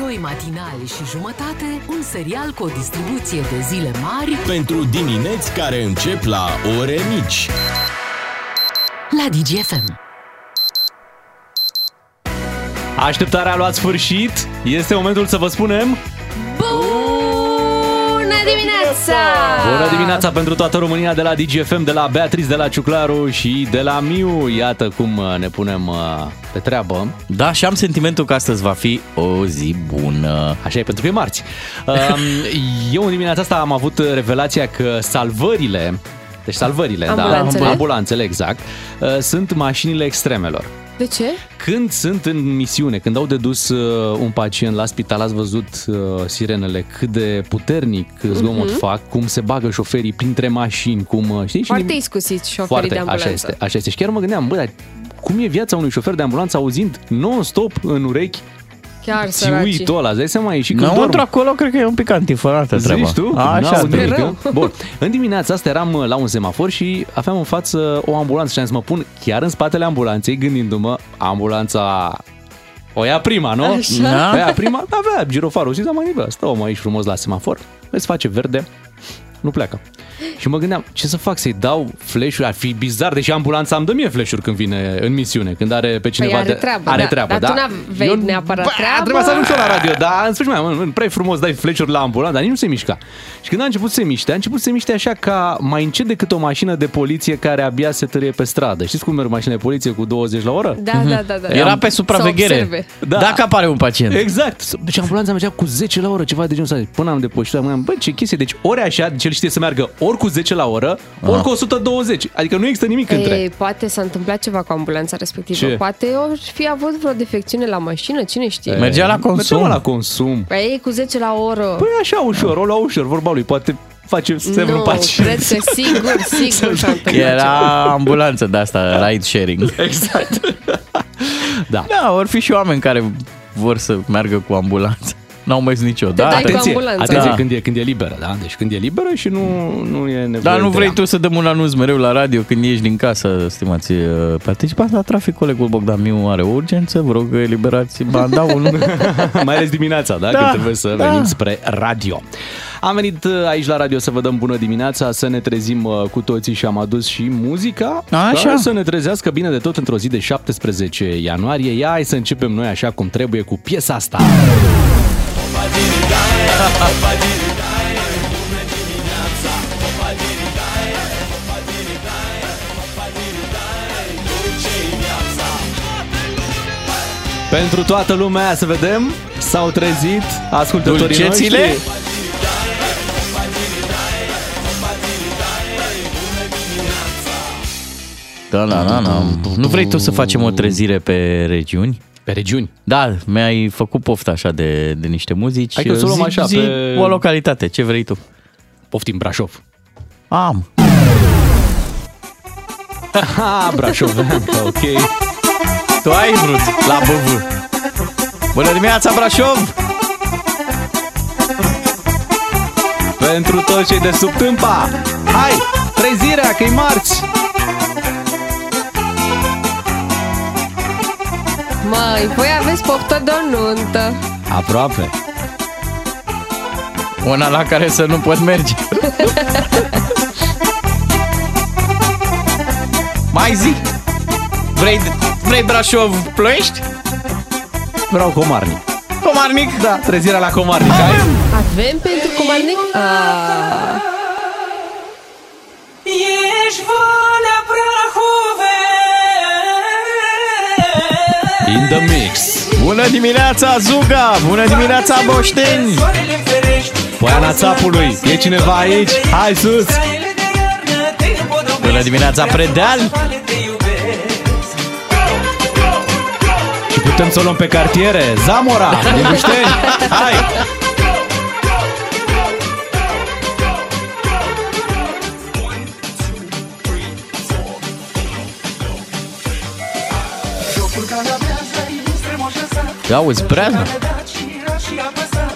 Doi matinali și jumătate, un serial cu o distribuție de zile mari Pentru dimineți care încep la ore mici. la DGFM. Așteptarea a luat sfârșit. Este momentul să vă spunem Bună dimineața! Bună dimineața pentru toată România de la DGFM, de la Beatriz, de la Ciuclaru și de la Miu. Iată cum uh, ne punem uh, pe treabă. Da, și am sentimentul că astăzi va fi o zi bună. Așa e, pentru că e marți. Um, Eu în dimineața asta am avut revelația că salvările, deci salvările, Ambulanțele. da, ambulanțele, exact, uh, sunt mașinile extremelor. De ce? Când sunt în misiune, când au de dus uh, un pacient la spital, ați văzut uh, sirenele cât de puternic zgomot fac, cum se bagă șoferii printre mașini, cum, uh, știi? Și Foarte nim- iscusiți șoferii Foarte, de ambulanță. așa este, așa este. Și chiar mă gândeam, bă, dar cum e viața unui șofer de ambulanță auzind non-stop în urechi Chiar săracii. țiuitul ăla, îți dai seama, e și când Înăuntru dorm. acolo cred că e un pic antifonată treaba. Zici tu? Așa, N-aud da. nimic, Rău. că? Bun. În dimineața asta eram uh, la un semafor și aveam în față o ambulanță și am zis, mă pun chiar în spatele ambulanței, gândindu-mă, ambulanța o ia prima, nu? Așa. Da. O ia prima, avea girofarul și ziceam, mă, stau mă aici frumos la semafor, îți face verde, nu pleacă. Și mă gândeam, ce să fac, să-i dau flash-uri? Ar fi bizar, deși ambulanța îmi dă mie flash-uri când vine în misiune, când are pe cineva Păi are de... treabă, are da. treabă, Dar da. tu n-aveai neapărat Bă, treabă. Trebuia să ajung și eu la radio, dar în sfârșit, mai, mă, prea e frumos, dai flash-uri la ambulanță, dar nici nu se mișca. Și când a început să se miște, a început să se miște așa ca mai încet decât o mașină de poliție care abia se târie pe stradă. Știți cum merg mașinile de poliție cu 20 la oră? Da, da, da, da. Era pe Să supraveghere. observe. Da. Dacă apare un pacient. Exact. Deci ambulanța mergea cu 10 la oră, ceva de genul ăsta. Până am depășit, mă bă, ce chestie. Deci ori așa, deci el știe să meargă ori cu 10 la oră, ori cu 120. Adică nu există nimic între. Ei, poate s-a întâmplat ceva cu ambulanța respectivă. Ce? Poate o fi avut vreo defecțiune la mașină, cine știe. Mergea la consum. Mergeam la consum. Păi ei cu 10 la oră. Păi așa ușor, o la ușor, vorba lui, poate face several nu, pacient. cred că sigur, sigur s-a întâmplat ceva. Era ambulanță de asta, ride sharing. Exact. da. Da, or fi și oameni care vor să meargă cu ambulanță. N-au mers dai niciodată. cu Atenție, ambulanța. atenție Da. când, e, când e liberă, da? Deci când e liberă și nu, nu e nevoie Dar nu de vrei ea. tu să dăm un anunț mereu la radio când ieși din casă, stimați uh, participați la trafic, colegul Bogdan Miu are o urgență, vă rog eliberați banda 1. Mai ales dimineața, da? Da, Când trebuie să da. venim spre radio. Am venit uh, aici la radio să vă dăm bună dimineața, să ne trezim uh, cu toții și am adus și muzica. Așa. Care să ne trezească bine de tot într-o zi de 17 ianuarie. Ia, hai să începem noi așa cum trebuie cu piesa asta. Pentru toată lumea, să vedem, s-au trezit ascultătorii Dulcețile? noștri. Da, da, da, da. Nu vrei tu să facem o trezire pe regiuni? Pe regiuni. Da, mi-ai făcut poftă așa de, de niște muzici. Hai că să o luăm zi, așa, zi pe- o localitate, ce vrei tu? Poftim Brașov. Am. Ha, Brașovean, ok. Tu ai vrut la BV. Bună dimineața, Brașov! Pentru toți cei de sub tâmpa Hai, trezirea că e marți Măi, voi aveți poftă de o nuntă. Aproape Una la care să nu pot merge. Mai zi! Vrei, vrei Brașov Ploiești? Vreau comarnic Comarnic? Da, trezirea la comarnic Hai Avem pentru comarnic? Ah, Ești valea In the mix Bună dimineața, Zuga! Bună dimineața, Boșteni! Soarele ferești Poiana țapului E cineva aici? Hai sus Traiele de iarnă te împodobesc Bună dimineața, Predeal! Vale te iubesc Și putem să o luăm pe cartiere Zamora, din Bușteni Hai Ia auzi, brează?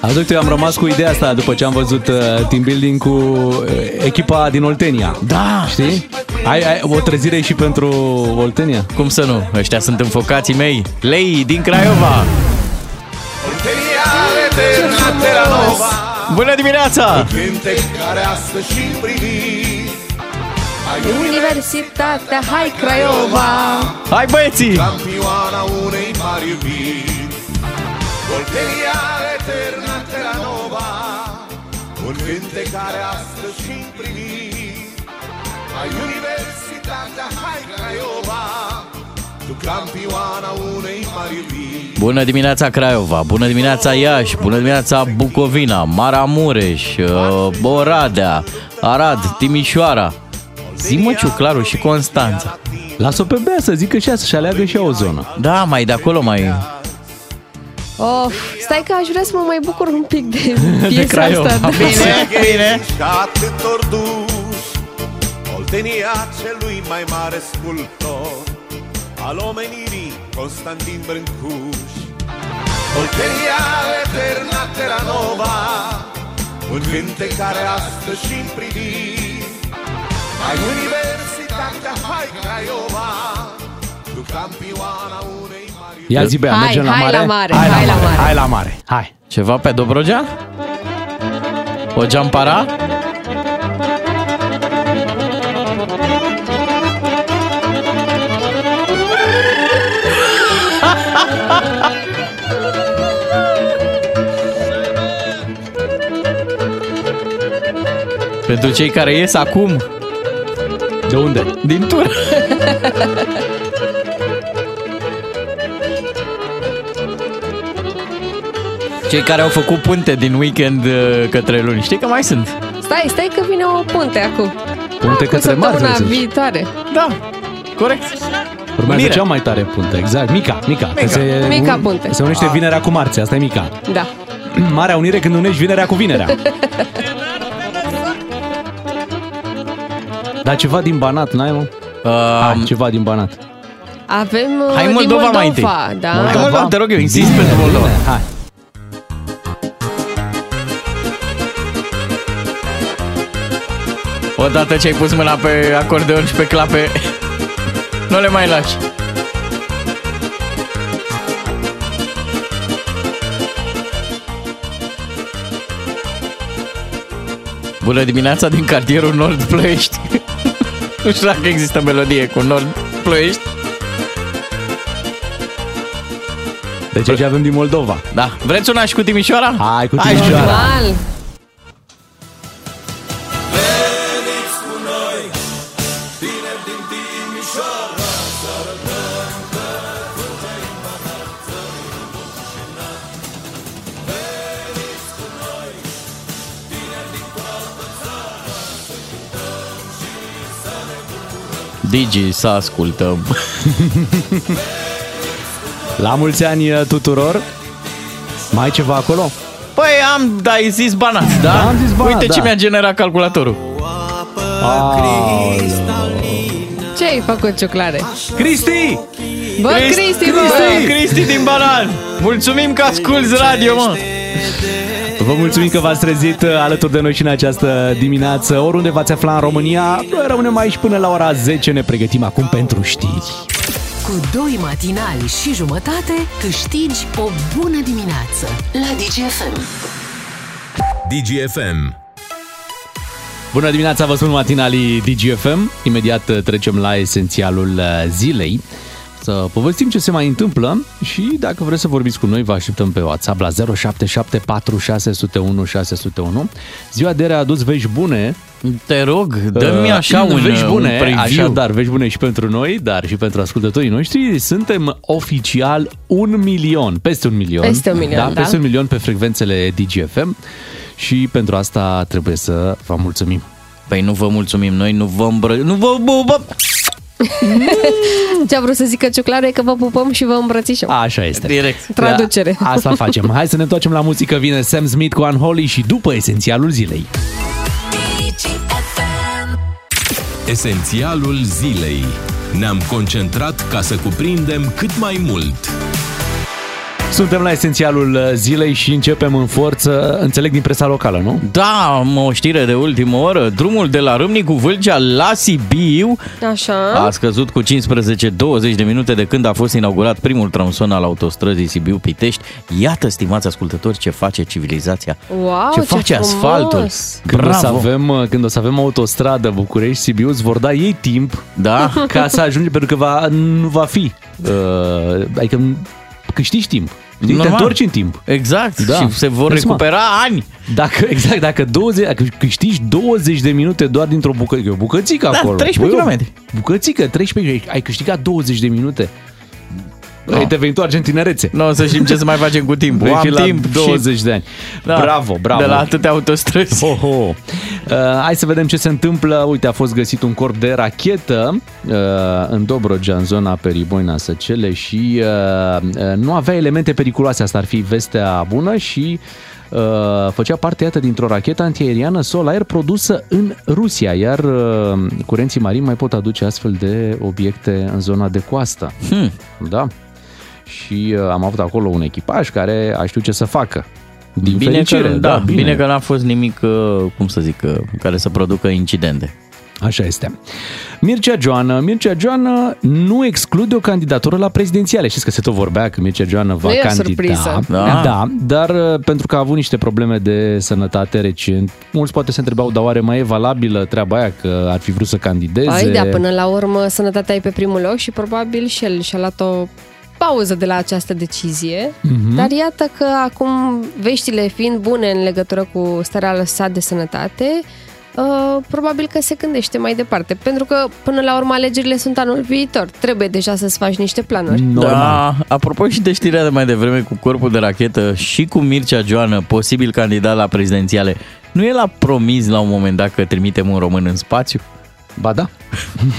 Azi, uite, eu am rămas cu ideea asta după ce am văzut uh, team building cu uh, echipa din Oltenia. Da! Știi? Ai, ai o trezire și pentru Oltenia? Cum să nu? Ăștia sunt înfocații mei. Lei din Craiova! Oltenia eterna Terra Nova Bună dimineața! Cântec care astăzi și privit Universitatea, hai Craiova! Hai băieții! Campioana unei mari iubiri Volteria eterna Terra Nova Un cântec care astăzi și privit Ai Universitatea, hai Craiova Tu campioana unei mari iubiri Bună dimineața Craiova, bună dimineața Iași, bună dimineața Bucovina, Maramureș, uh, Oradea, Arad, Timișoara. Zi-mă Ciuclaru și Constanța. Las-o pe Bea să zică și ea să-și aleagă și ea o zonă. Da, mai de acolo mai... Of, stai că aș vrea să mă mai bucur un pic de piesa Craiova. asta. Da. Bine. Ca atâtor duși Oltenia celui mai mare sculptor Al omenirii Constantin Brâncuș Oltenia eterna Terra Nova Un cântec care astăzi și în privit Ai Universitatea, hai Craiova Ia zi, Bea, Hai, mergem la hai mare? la mare, hai, hai la la mare. mare. Hai la mare, hai. Ceva pe Dobrogea? O geampara? Pentru cei care ies acum De unde? din tur. Cei care au făcut punte din weekend uh, către luni. Știi că mai sunt? Stai, stai că vine o punte acum. Punte Cu către mare, săptămâna să zici. viitoare. Da, corect. Urmează Mire. cea mai tare punte, exact. Mica, mica. Mica, se, Mica punte. Se unește vinerea cu marțea, asta e mica. Da. Marea unire când unești vinerea cu vinerea. Dar ceva din Banat, n-ai, mă? Hai, Uh, ceva din Banat. Avem uh, Hai din Moldova Moldova, mai întâi. Da. Hai Moldova. Moldova, te rog eu, insist pentru Moldova. Bine, Hai. Odată ce ai pus mâna pe acordeon și pe clape, nu le mai lași. Bună dimineața din cartierul Nord Ploiești. nu știu dacă există melodie cu Nord Ploiești. Deci aici avem din Moldova. Da. Vreți una și cu Timișoara? Hai cu Hai, Timișoara. Normal. Să ascultăm. La mulți ani uh, tuturor. Mai ai ceva acolo? Păi am, da, ai zis banat, da? Da, am zis banat, Uite ce da. mi-a generat calculatorul. Ce ai făcut, ciuclare? Cristi! Bă, Cristi, bă! Cristi, Cristi din Banan! Mulțumim că asculti radio, mă! Vă mulțumim că v-ați trezit uh, alături de noi și în această dimineață. Oriunde v-ați afla în România, noi rămânem aici până la ora 10. Ne pregătim acum pentru știri. Cu doi matinali și jumătate câștigi o bună dimineață la DGFM. DGFM. Bună dimineața, vă spun matinalii DGFM. Imediat uh, trecem la esențialul uh, zilei. Să povestim ce se mai întâmplă și dacă vreți să vorbiți cu noi, vă așteptăm pe WhatsApp la 0774 601 601. Ziua de ieri a adus vești bune. Te rog, dă-mi așa Uh, un, vești bune, un preview. așadar, vești bune și pentru noi, dar și pentru ascultătorii noștri. Suntem oficial un milion, peste un milion. Peste un milion, da. Peste un milion pe frecvențele DGFM și pentru asta trebuie să vă mulțumim. Păi nu vă mulțumim noi, nu vă îmbră... Nu vă... Bă, bă. Ce a vrut să zică ciuclare e că vă pupăm și vă îmbrățișăm. Așa este. Direct. Traducere. Da, Asta facem. Hai să ne întoarcem la muzică. Vine Sam Smith cu Unholy și după esențialul zilei. Esențialul zilei. Ne-am concentrat ca să cuprindem cât mai mult. Suntem la esențialul zilei și începem în forță, înțeleg, din presa locală, nu? Da, am o știre de ultimă oră. Drumul de la Râmnicu Vâlcea la Sibiu Așa. a scăzut cu 15-20 de minute de când a fost inaugurat primul tronson al autostrăzii Sibiu-Pitești. Iată, stimați ascultători, ce face civilizația. Wow, ce ce face frumos! asfaltul. Când o, să Bravo! avem, când o să avem autostradă București-Sibiu, îți vor da ei timp Da? ca să ajungi, pentru că va, nu va fi. Uh, adică câștigi timp. Știi? Te Normal. întorci în timp. Exact. Da. Și se vor Dai seama. recupera ani. Dacă, exact, dacă, 20, dacă câștigi 20 de minute doar dintr-o bucățică, o bucățică Da, acolo. 13 Băi, o kilometri. Bucățică, 13 ai câștigat 20 de minute. No. Ai devenit doar tinerețe. Nu o să știm ce să mai facem cu timpul. Vei fi Am la timp 20 de ani. Da. Bravo, bravo. De la atâtea autostrăzi. Ho, ho. Uh, hai să vedem ce se întâmplă. Uite, a fost găsit un corp de rachetă uh, în Dobrogea, în zona Periboina Săcele și uh, uh, nu avea elemente periculoase. Asta ar fi vestea bună și uh, făcea parte, iată, dintr-o rachetă antiaeriană Sol-Air produsă în Rusia, iar uh, curenții marini mai pot aduce astfel de obiecte în zona de coastă. Hmm. Da. Și uh, am avut acolo un echipaj care a știut ce să facă. Din Bine fericire, că, da, da, bine. bine că n-a fost nimic, uh, cum să zic, uh, care să producă incidente. Așa este. Mircea Joană. Mircea Joană nu exclude o candidatură la prezidențiale. Știți că se tot vorbea că Mircea Joană va Nu e o candida. surpriză. Da. da, dar uh, pentru că a avut niște probleme de sănătate recent, mulți poate se întrebau, dar oare mai e valabilă treaba aia că ar fi vrut să candideze? Păi, da, până la urmă, sănătatea e pe primul loc și probabil și el și-a luat o pauză de la această decizie. Mhm. Dar iată că acum, veștile fiind bune în legătură cu starea sa de sănătate, uh, probabil că se gândește mai departe. Pentru că, până la urmă, alegerile sunt anul viitor. Trebuie deja să-ți faci niște planuri. Normal. Da, apropo și de știrea de mai devreme cu corpul de rachetă și cu Mircea Joană, posibil candidat la prezidențiale, nu el a promis la un moment dat că trimitem un român în spațiu? Ba da.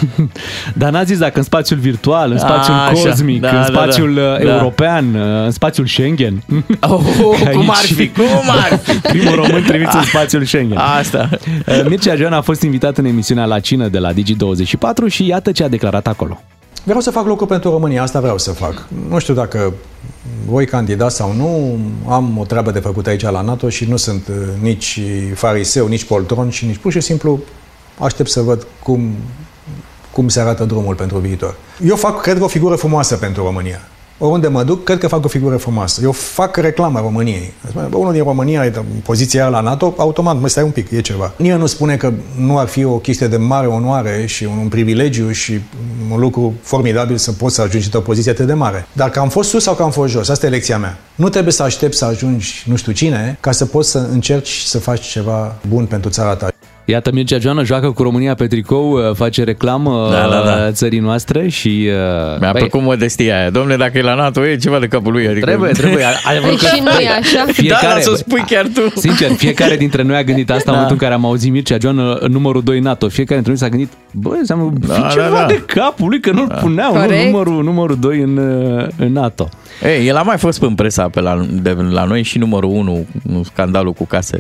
Dar n-a zis dacă în spațiul virtual, în spațiul A, așa. cosmic, Da, în da, spațiul da. uh, Da. european, uh, în spațiul Schengen. Oh, cum ar fi, cum ar fi? Primul român trimis în spațiul Schengen. Asta. Uh, Mircea Joan a fost invitat în emisiunea La Cină de la Digi24 și iată ce a declarat acolo. Vreau să fac lucru pentru România, asta vreau să fac. Nu știu dacă voi candida sau nu, am o treabă de făcut aici la NATO și nu sunt uh, nici fariseu, nici poltron și nici pur și simplu aștept să văd cum, cum se arată drumul pentru viitor. Eu fac, cred că, o figură frumoasă pentru România. Oriunde mă duc, cred că fac o figură frumoasă. Eu fac reclamă României. Spune, Bă, unul din România e în poziția aia la NATO, automat, mă stai un pic, e ceva. Nimeni nu spune că nu ar fi o chestie de mare onoare și un, un privilegiu și un lucru formidabil să poți să ajungi într-o poziție atât de mare. Dar că am fost sus sau că am fost jos, asta e lecția mea. Nu trebuie să aștepți să ajungi nu știu cine ca să poți să încerci să faci ceva bun pentru țara ta. Iată, Mircea Joană joacă cu România pe tricou, uh, face reclamă Da, da, da. uh, țării noastre și... uh, Mi-a băi, plăcut modestia aia. Domnule, dacă e la NATO, e ceva de capul lui. Adică... Trebuie, trebuie. Ai Păi și nu e așa. Da, dar să o spui chiar tu. Sincer, fiecare dintre noi a gândit asta da. în Da. momentul în care am auzit Mircea Joană, numărul 2 NATO. Fiecare dintre noi s-a gândit, bă, înseamnă Da, fi da, ceva da. de capul lui, că nu-l puneau nu, Corect. numărul, numărul 2 în, uh, în NATO. Ei, el a mai fost în presa pe la, de la noi și numărul 1, scandalul cu case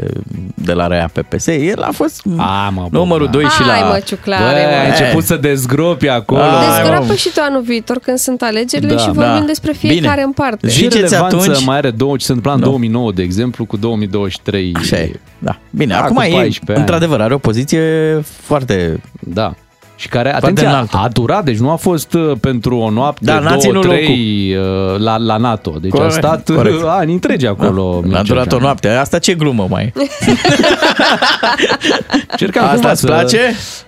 de la Rea PPS. El a fost A, mă, bă, numărul bă. 2 și Hai la... mă, Bă, ciuclare, ai mă. început să dezgropi acolo. Ah, Dezgroapă mă. și tu anul viitor când sunt alegerile Da, și vorbim da. despre fiecare Bine. în parte. Și Ziceți relevanță atunci- mai are două, ce se întâmpla în Nu. 2009, de exemplu, cu 2023. Așa e. Da. Bine, Da, acum cu e, 14 ani. într-adevăr, are o poziție foarte... Da. Și care, Foarte atenție, a, înaltă. a durat, deci nu a fost uh, pentru o noapte, Da, n-a două, ținut trei uh, la, la NATO. Deci Corect, a stat uh, corect. ani întregi acolo. A Mircea durat o Joană. noapte. Asta ce glumă mai e? Încercam Asta cumva îți să- place?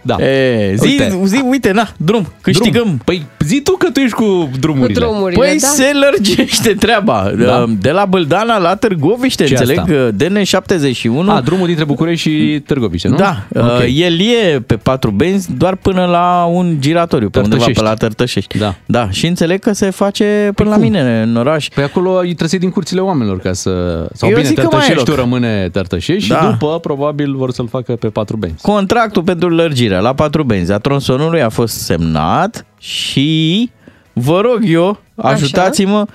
Da. E, zi, Uite. uite. zi, uite, na, drum, câștigăm. Drum. Păi zi tu că tu ești cu Cu drumurile. drumurile, Păi da? se lărgește treaba. Da. De la Băldana la Târgoviște, Ce înțeleg, asta? DN71. A, drumul dintre București și Târgoviște, nu? Da, Ok. okay. el e pe patru benzi doar până la un giratoriu, pe undeva pe Tărtășești. la Tărtășești. Da. da, și înțeleg că se face până la cum? mine în oraș. Păi acolo îi trăsei din curțile oamenilor ca să... Sau Eu bine, zic că mai e Tărtășeștiul loc. rămâne Tărtășești Da. și după probabil vor să-l facă pe patru benzi. Contractul pentru lărgirea la patru benzi a tronsonului a fost semnat și vă rog eu, ajutați-mă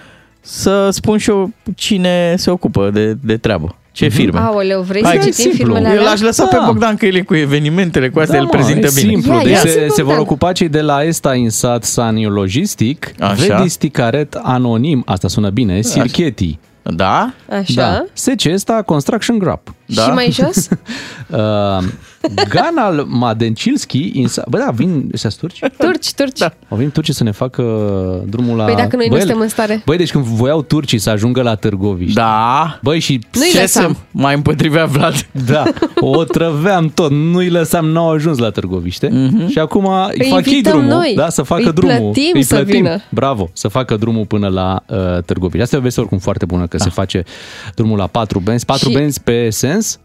să spun și eu cine se ocupă de, de treabă. Ce firme? Aoleu, vrei Hai, să e citim simplu. filmele Eu alea? l-aș lăsa pe Da. Bogdan că el e cu evenimentele, cu astea, el mă, prezintă e bine. simplu. Ia, Deci ia se, zi, se vor Bogdan. ocupa cei de la Esta Insat Sanio Logistic, Așa. Vedis Ticaret Anonim, asta sună bine, Sircheti. Da? Așa. Da. SC Esta Construction Group. Da. Și mai jos? Uh, Ganal Madencilski, Insa... Bă, da, vin ăștia turci? Turci, turci. Da. Au venit turcii să ne facă drumul la... Păi dacă noi nu Băi, suntem în stare. Băi, deci când voiau turcii să ajungă la Târgoviște, Da. Băi, și Nu-i Ce lăsam. să mai împotrivea Vlad? da, o trăveam tot, nu-i lăsam, n-au ajuns la Târgoviște Mhm. și acum îi Îi fac ei invităm drumul, noi. da, să facă Îi drumul. plătim îi să plătim, vină. bravo, să facă drumul până la uh, Târgoviște. Asta e o veste oricum foarte bună, că se face drumul la patru benzi, patru Și- benzi pe sens,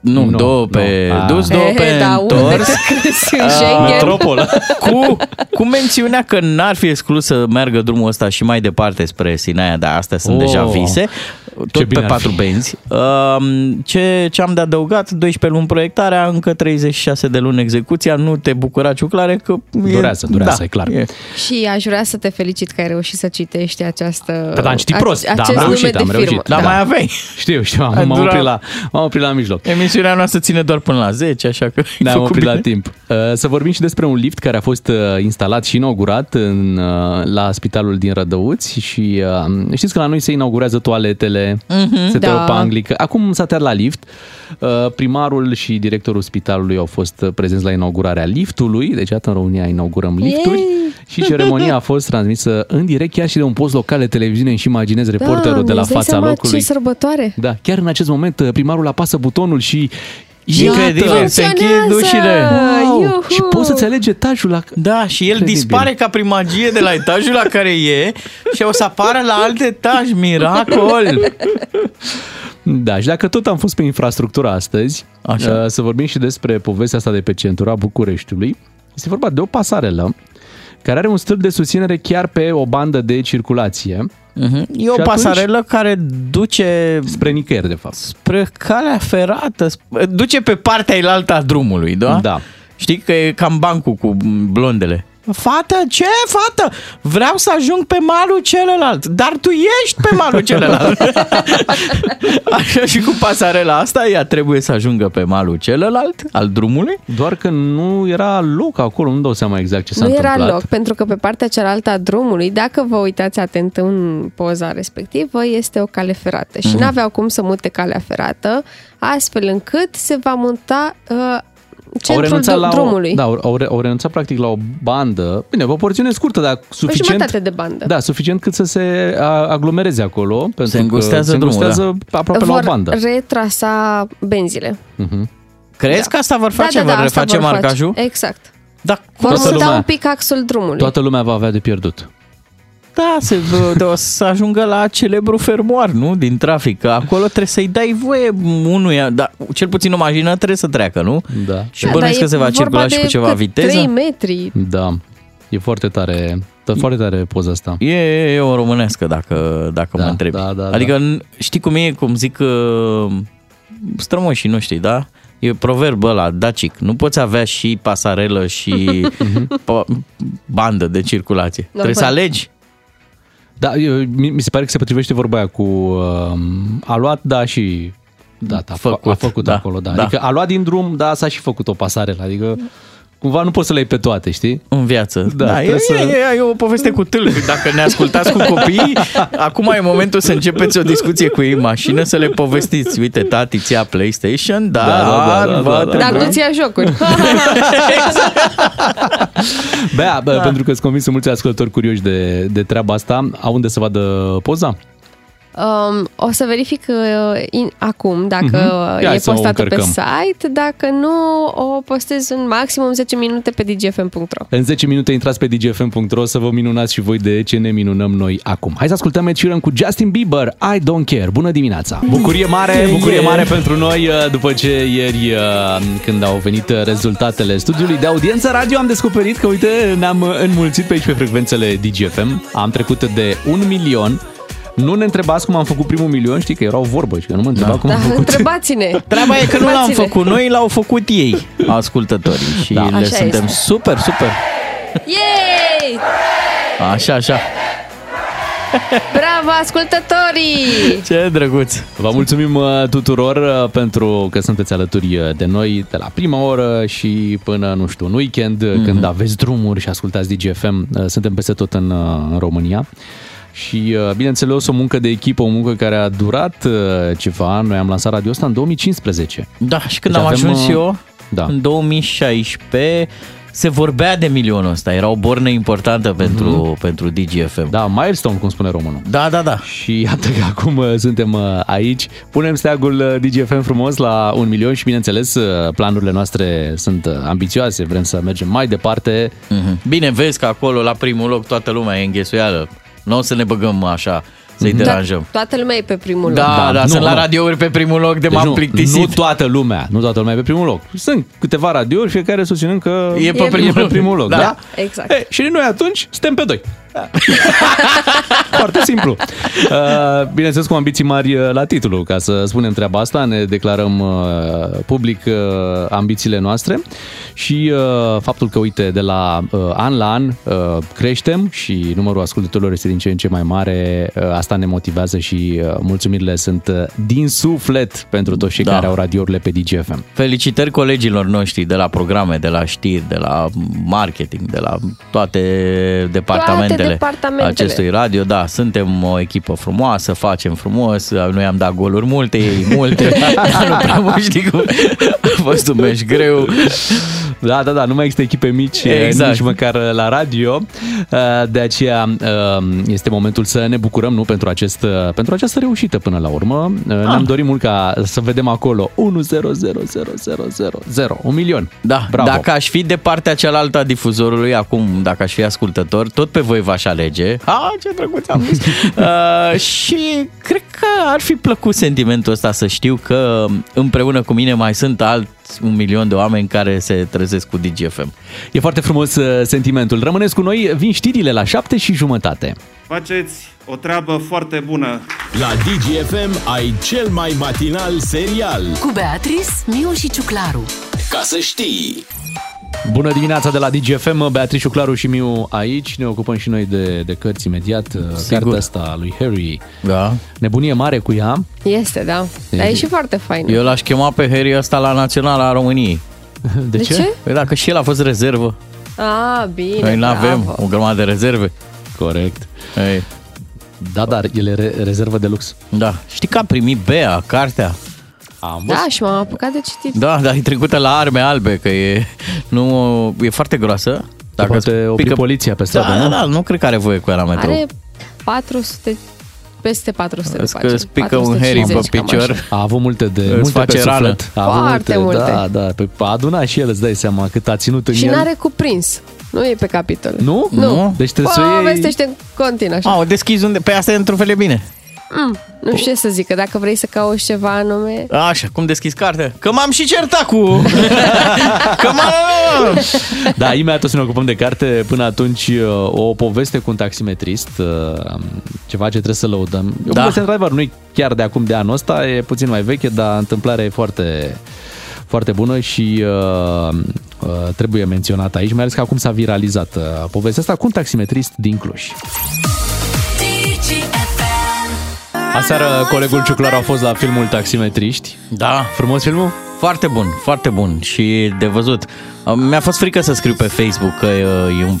Nu, Nu, două nu. pe Ah. dus, două pe He, da, unde întors. te crezi în Schengen? metropolă. cu, cu mențiunea că n-ar fi exclus să meargă drumul ăsta și mai departe spre Sinaia, dar astea sunt Oh, deja vise, ce tot pe bine ar patru fi. benzi. Um, Ce, ce am de adăugat? 12 luni proiectarea, încă 36 de luni execuția, nu te bucura ciuclare că e, Durează, durează, da, e clar. Și aș vrea să te felicit că ai reușit să citești această... Da, dar am citit prost. Da, am acest reușit, nume de am firmă. reușit. Dar Da. mai aveai. Știu, știu, A am, m-am, durat- oprit la, m-am oprit la mijloc. Emisiunea noastră ține doar până la 10, așa că ai Ne-am făcut oprit bine. la timp. Uh, Să vorbim și despre un lift care a fost uh, instalat și inaugurat în, uh, la spitalul din Rădăuți și uh, știți că la noi se inaugurează toaletele, se Da. da. anglică. Acum s-a tăiat la lift. Uh, Primarul și directorul spitalului au fost uh, prezenți la inaugurarea liftului, deci iată în România inaugurăm lifturi Yay! și ceremonia a fost transmisă în direct chiar și de un post local de televiziune și imaginez reporterul de la îți dai fața seama locului. ce sărbătoare! Da, chiar în acest moment uh, primarul apasă butonul și Incredibil, se închid Funcționează! ușile. Wow! Iuhu! Și poți să-ți alegi etajul la... Da, și el Incredibil. dispare ca primagie de la etajul la care e și o să apară la alt etaj. Miracol! Da, și dacă tot am fost pe infrastructura astăzi, Așa. uh, să vorbim și despre povestea asta de pe centura Bucureștiului. Este vorba de o pasarelă care are un stâlp de susținere chiar pe o bandă de circulație Mhm. E o Și atunci- pasarelă care duce spre nicăieri, de fapt. spre calea ferată, sp- duce pe partea elaltă a drumului, da? Da. Știi că e cam bancul cu blondele. Fată, ce fată? Vreau să ajung pe malul celălalt, dar tu ești pe malul celălalt. Așa și cu pasarela asta, ea trebuie să ajungă pe malul celălalt al drumului. Doar că nu era loc acolo, nu dau seama exact ce s-a Nu era întâmplat. loc, pentru că pe partea cealaltă a drumului, dacă vă uitați atent în poza respectivă, este o cale ferată Mhm. și n-aveau cum să mute calea ferată, astfel încât se va monta uh, centrul renunțat dru- la drumului. O, da, au, au, re- au renunțat practic la o bandă, bine, o porțiune scurtă, dar o suficient... jumătate de bandă. Da, suficient cât să se a- aglomereze acolo. Pentru Se îngustează că se drumul, îngustează aproape la o vor bandă. retrasa benzile. Crezi că asta vor face? da, da, vor da, asta reface vor face. marcajul? Exact. Dar Vor Toată muta lumea- un pic axul drumului. Toată lumea va avea de pierdut. Da, se, de, o să ajungă la celebru fermoar, nu? Din trafic. Că acolo trebuie să-i dai voie unuia, dar cel puțin o mașină trebuie să treacă, nu? Da. Și Da, bănuiesc dar că se e va vorba circula și de cu ceva cât? viteză. 3 metri. Da. E foarte tare, da, foarte tare poza asta. E, e, e o românească, dacă, dacă Da, mă întrebi. da, da, adică n- știi cum e, cum zic uh, strămoșii noștri, da? E proverbul ăla, dacic. Nu poți avea și pasarelă și pa- bandă de circulație. Trebuie să alegi. Da, eu, mi, mi se pare că se potrivește vorba aia cu uh, a luat, da, și da, a făcut, Făcut, a făcut da, acolo, da. da. Adică a luat din drum, da, s-a și făcut o pasarelă, adică cumva nu poți să le iei pe toate, știi? în viață. Da, Da, e, trebuie să- e, e, o poveste cu tâlc. Dacă ne ascultați cu copiii, acum e momentul să începeți o discuție cu ei în mașină, să le povestiți. Uite, tati, ți ia PlayStation, da, Da, da, da, da, va da, da. trebui. Dar nu-ți ia jocuri. Bea, da. pentru că sunt convins că mulți ascultători curioși de, de treaba asta, au unde să vadă poza? Um, o să verific uh, in, acum dacă Mhm. Ia e să o postată pe încărcăm. site, dacă nu o postez în maximum 10 minute pe dgfm.ro. În 10 minute intrați pe dgfm.ro să vă minunați și voi de ce ne minunăm noi acum. Hai să ascultăm Ed Sheeran cu Justin Bieber, I Don't Care. Bună dimineața! Bucurie mare, bucurie mare pentru noi uh, după ce ieri uh, când au venit uh, rezultatele studiului de audiență radio am descoperit că uite ne-am uh, înmulțit pe aici pe frecvențele DGFM. Am trecut de un milion. Nu ne întrebați cum am făcut primul milion, știi că era o vorbă și că nu mă întreba Da. cum Da, am făcut. întrebați-ne. Treaba e că nu l-am Întrebați-ne. făcut noi, l-au făcut ei, ascultătorii. Și Da. le Așa suntem este. super, super. Yay! Așa, așa. Bravo, ascultătorii! Ce drăguț! Vă mulțumim uh, tuturor uh, pentru că sunteți alături uh, de noi de la prima oră și până, nu știu, în weekend, mm-hmm. când aveți drumuri și ascultați DGFM. uh, Suntem peste tot în, uh, în România. Și, uh, bineînțeles, o muncă de echipă, o muncă care a durat uh, ceva. Noi am lansat radio asta în 2015. Da, și când Deci am avem, ajuns uh, eu, da. în 2016, se vorbea de milionul ăsta. Era o bornă importantă pentru, Mhm. pentru DGFM. Da, milestone, cum spune românul. Da, da, da. Și iată că acum uh, suntem uh, aici, punem steagul uh, DGFM frumos la un milion și bineînțeles uh, planurile noastre sunt uh, ambițioase, vrem să mergem mai departe. Mhm. Bine, vezi că acolo, la primul loc, toată lumea e înghesuială. Nu o să ne băgăm așa, să-i Mhm. deranjăm. Toată lumea e pe primul Da, loc. da, da nu, sunt la nu. radiouri pe primul loc de Deci m-am nu, plictisit. nu toată lumea, nu toată lumea e pe primul loc. Sunt câteva radiouri, fiecare susținând că E pe e primul pe loc. primul loc. Da. Da? Exact. E, și noi atunci suntem pe doi. Foarte simplu. Uh, Bineînțeles cu ambiții mari uh, la titlu, ca să spunem treaba asta, ne declarăm uh, public uh, ambițiile noastre și uh, faptul că, uite, de la uh, an la an uh, creștem și numărul ascultătorilor este din ce în ce mai mare, uh, asta ne motivează și uh, mulțumirile sunt uh, din suflet pentru toți cei Da. care au radiourile pe DGFM. Felicitări colegilor noștri de la programe, de la știri, de la marketing, de la toate departamentele, departamentele. acestui radio. Da, suntem o echipă frumoasă, facem frumos, noi am dat goluri multe, ei multe, dar nu prea mă știi cum. A fost un meci greu. Da, da, da, nu mai există echipe mici, Exact. exact. nici măcar la radio. Uh, De aceea uh, este momentul să ne bucurăm nu, pentru, acest, uh, pentru această reușită până la urmă. Uh, Ne-am dorit mult ca să vedem acolo 1 0 0 0 0 0 0 un milion. Da, Bravo. dacă aș fi de partea cealaltă a difuzorului, acum, dacă aș fi ascultător, tot pe voi v-aș alege. Ha, ce drăguț am zis. uh, și cred că ar fi plăcut sentimentul ăsta să știu că împreună cu mine mai sunt alți un milion de oameni care se trezesc cu DGFM. E foarte frumos uh, sentimentul. Rămâneți cu noi, vin știrile la 7 și jumătate. Faceți o treabă foarte bună. La DGFM ai cel mai matinal serial. Cu Beatrice, Miu și Ciuclaru. Ca să știi! Bună dimineața de la DGFM, Beatrice Claru și Miu aici. Ne ocupăm și noi de, de cărți imediat. Sigur. Cartea asta a lui Harry. Da. Nebunie mare cu ea. Este, da. Dar e și foarte fain. Eu l-aș chema pe Harry ăsta la Naționala a României. De, De ce? Păi dacă și el a fost rezervă, Ah, bine, noi nu avem bravo. o grămadă de rezerve. Corect. Ei, Da, dar el e re- rezervă de lux. da. Știi că a primit Bea, cartea? Am Da, și m-am apucat de citit. Da, dar e trecută la arme albe, că e, nu, e foarte groasă. Dacă poate opri poliția pe stradă, da, nu? da, da, nu cred că are voie cu ea la metrou. Are 400, peste 400 de Vezi că pagini. îți pică un Harry pe 450, cam picior. așa. A avut multe de Îți multe face pe rană. suflet. A avut Foarte multe. multe. Da, da. Pe, a adunat și el, îți dai seama cât a ținut în Și el. n-are cuprins. Nu e pe capitol. Nu? Nu. Deci trebuie să o iei... Povestește în continuu așa. A, o deschizi unde? Pe asta e într-un fel e bine. Mm, nu știu ce să zic, că dacă vrei să cauți ceva anume... Așa, cum deschizi cartea? Că m-am și certat cu... că m-am... Da, imediat o să ne ocupăm de carte. Până atunci, uh, o poveste cu un taximetrist, uh, ceva ce trebuie să lăudăm. E o Da. poveste, într-adevăr, nu e chiar de acum de anul ăsta, e puțin mai veche, dar întâmplarea e foarte, foarte bună și uh, uh, trebuie menționată aici, mai ales că acum s-a viralizat uh, povestea asta cu un taximetrist din Cluj. Aseară colegul Ciuclar a fost la filmul Taximetriști. Da, Frumos filmul? Foarte bun, foarte bun și de văzut. Mi-a fost frică să scriu pe Facebook că e, e, un,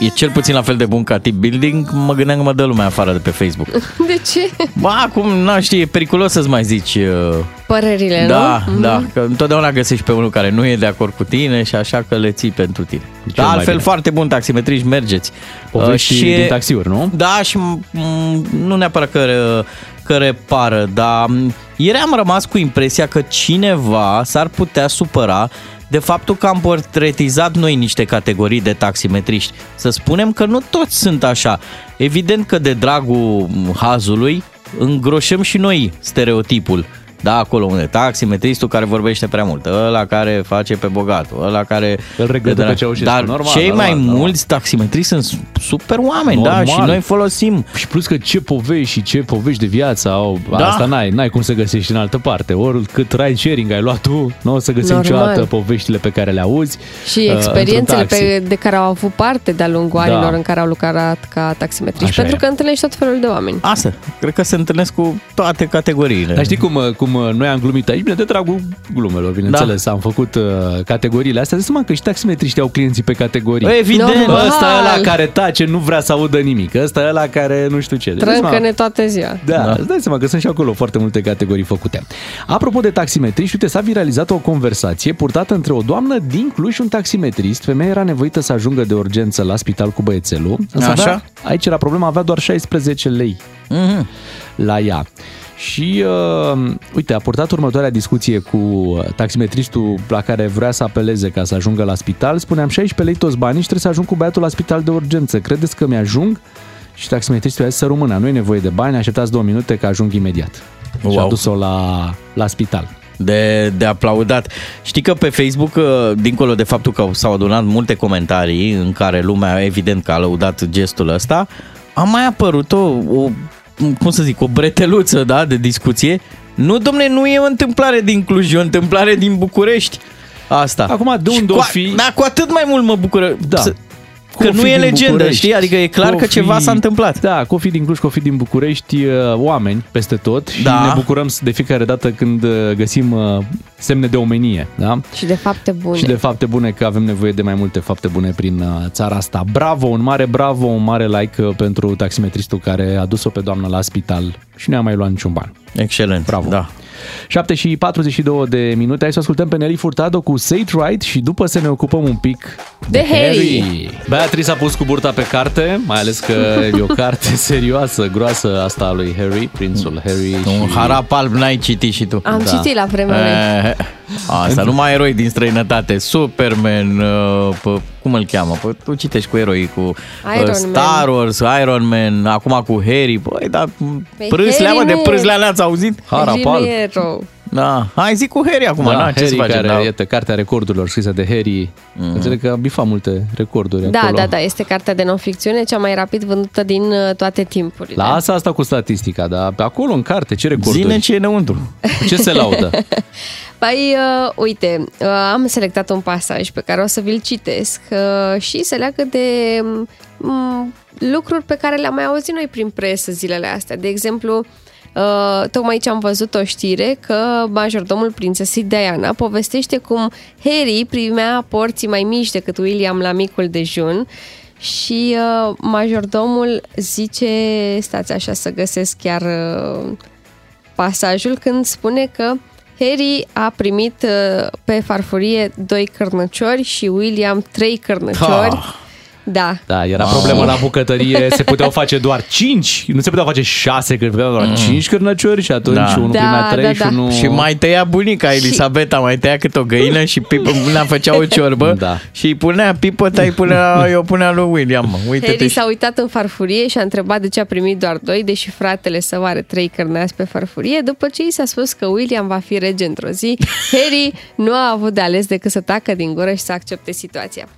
e cel puțin la fel de bun ca tip building. Mă gândeam că mă dă lumea afară de pe Facebook. De ce? Ba, acum, nu știi, e periculos să-ți mai zici... uh, Părerile, Da, nu? Mhm. da, că întotdeauna găsești pe unul care nu e de acord cu tine și așa că le ții pentru tine. Cel Da, mai altfel bine. foarte bun taximetriști, mergeți. Povești Uh, din taxiuri, nu? Da, și m- m- nu neapărat că, re- că repară, dar m, ieri am rămas cu impresia că cineva s-ar putea supăra de faptul că am portretizat noi niște categorii de taximetriști. Să spunem că nu toți sunt așa. Evident că de dragul hazului îngroșăm și noi stereotipul. Da, acolo unde taximetristul care vorbește prea mult, ăla care face pe bogatul, ăla care... Îl regretă pe Ceaușescu. Dar Normal, cei normal, mai normal. mulți taximetriști sunt super oameni, Normal. da, și noi folosim. Și plus că ce povești și ce povești de viață au, Da. asta n-ai, n-ai cum să găsești în altă parte. Ori cât ride sharing ai luat tu, nu o să găsim Normal. niciodată poveștile pe care le auzi. Și uh, experiențele într-un taxi. pe, de care au avut parte de-a lungul Da. anilor în care au lucrat ca taximetriști, Așa pentru e. că întâlnești tot felul de oameni. Asta, cred că se întâlnesc cu toate categoriile. Dar știi cum, cum noi am glumit aici? Bine, de dragul glumelor, bineînțeles. Da. Am făcut uh, categoriile astea. Deci seama că și taximetriștii au clienții pe categorii. Evident. Normal. Ăsta e ăla care tace, nu vrea să audă nimic. Ăsta e ăla care nu știu ce. Deci, îți dai seama- Trâncă-ne toată ziua. Da, da, îți dai seama că sunt și acolo foarte multe categorii făcute. Apropo de taximetriști, uite, s-a viralizat o conversație purtată între o doamnă din Cluj și un taximetrist. Femeia era nevoită să ajungă de urgență la spital cu băiețelul. Însă Așa. Avea, aici era problema, avea doar 16 lei Mhm. la ea. Și, uh, uite, a purtat următoarea discuție cu uh, taximetristul la care vrea să apeleze ca să ajungă la spital. Spuneam 16 lei toți banii și trebuie să ajung cu băiatul la spital de urgență. Credeți că mi-ajung? Și taximetristul i-a zis să rămână, nu e nevoie de bani, așteptați două minute că ajung imediat. Wow. Și a Wow. dus-o la, la spital. de, de aplaudat. Știi că pe Facebook, uh, dincolo de faptul că s-au adunat multe comentarii în care lumea, evident, că a lăudat gestul ăsta, a mai apărut o, o cum să zic, o breteluță da, de discuție. Nu, domne, nu e o întâmplare din Cluj, e o întâmplare din București. Asta. Acum, de Și unde cu o a- fi? Da, cu atât mai mult mă bucură. Da. Să- Că Că o nu fi e din legendă, București, știi? Adică e clar că o că ceva fi- s-a întâmplat. Da, că o fi din Cluj, că o fi din București, uh, oameni peste tot și Da. ne bucurăm de fiecare dată când uh, găsim uh, semne de omenie, da? Și de fapte bune. Și de fapte bune că avem nevoie de mai multe fapte bune prin uh, țara asta. Bravo, un mare bravo, un mare like uh, pentru taximetristul care a dus-o pe doamnă la spital și nu a mai luat niciun ban. Excelent. Bravo. Da. 7 și 42 de minute. Hai să ascultăm pe Nelly Furtado cu Say It Right și după să ne ocupăm un pic De Harry. Beatrice a pus cu burta pe carte, mai ales că e o carte serioasă, groasă asta a lui Harry, prințul Harry. Un și... harap alb n-ai citit și tu. Am Da. citit la vremea lui. Eh, Asta, numai eroi din străinătate. Superman, uh, pă, cum îl cheamă? Pă, tu citești cu eroi, cu uh, Iron Star Wars, Iron Man, acum cu Harry. Băi, dar Păi prâslea, Harry mă, de nu e- prâslea n-ați auzit? Harap alb. Jimmy e rău. Da. Hai, zic cu Harry acum, Da, na, ce să Harry, facem? care, da. iată, cartea recordurilor scrisă de Harry. Mm. Înțeleg că a bifat multe recorduri Da, acolo. da, da, este cartea de non-ficțiune cea mai rapid vândută din uh, toate timpurile. Lasă asta cu statistica, dar pe acolo în carte ce recorduri? Zine ce e înăuntru. Cu ce se laudă? Păi, uh, uite, uh, am selectat un pasaj pe care o să vi-l citesc uh, și se leagă de um, lucruri pe care le-am mai auzit noi prin presă zilele astea. De exemplu, uh, tocmai ce am văzut o știre că majordomul prințesei Diana povestește cum Harry primea porții mai mici decât William la micul dejun și uh, majordomul zice, stați așa să găsesc chiar uh, pasajul când spune că Harry a primit uh, pe farfurie doi cărnăciori și William trei cărnăciori. Ah. Da. Da, era problema la bucătărie, se puteau face doar 5, nu se puteau face 6, că puteau doar 5 cârnăciori și atunci Da. unul Da, primea 3 da, și da. unul... Și mai tăia bunica Elisabeta, mai tăia cât o găină și pipă, una făcea o ciorbă Da. și îi punea pipăta, îi punea, eu punea lui William. mă. Uite-te Harry și... s-a uitat în farfurie și a întrebat de ce a primit doar doi, deși fratele său are trei cărnați pe farfurie. După ce i s-a spus că William va fi rege într-o zi, Harry nu a avut de ales decât să tacă din gură și să accepte situația.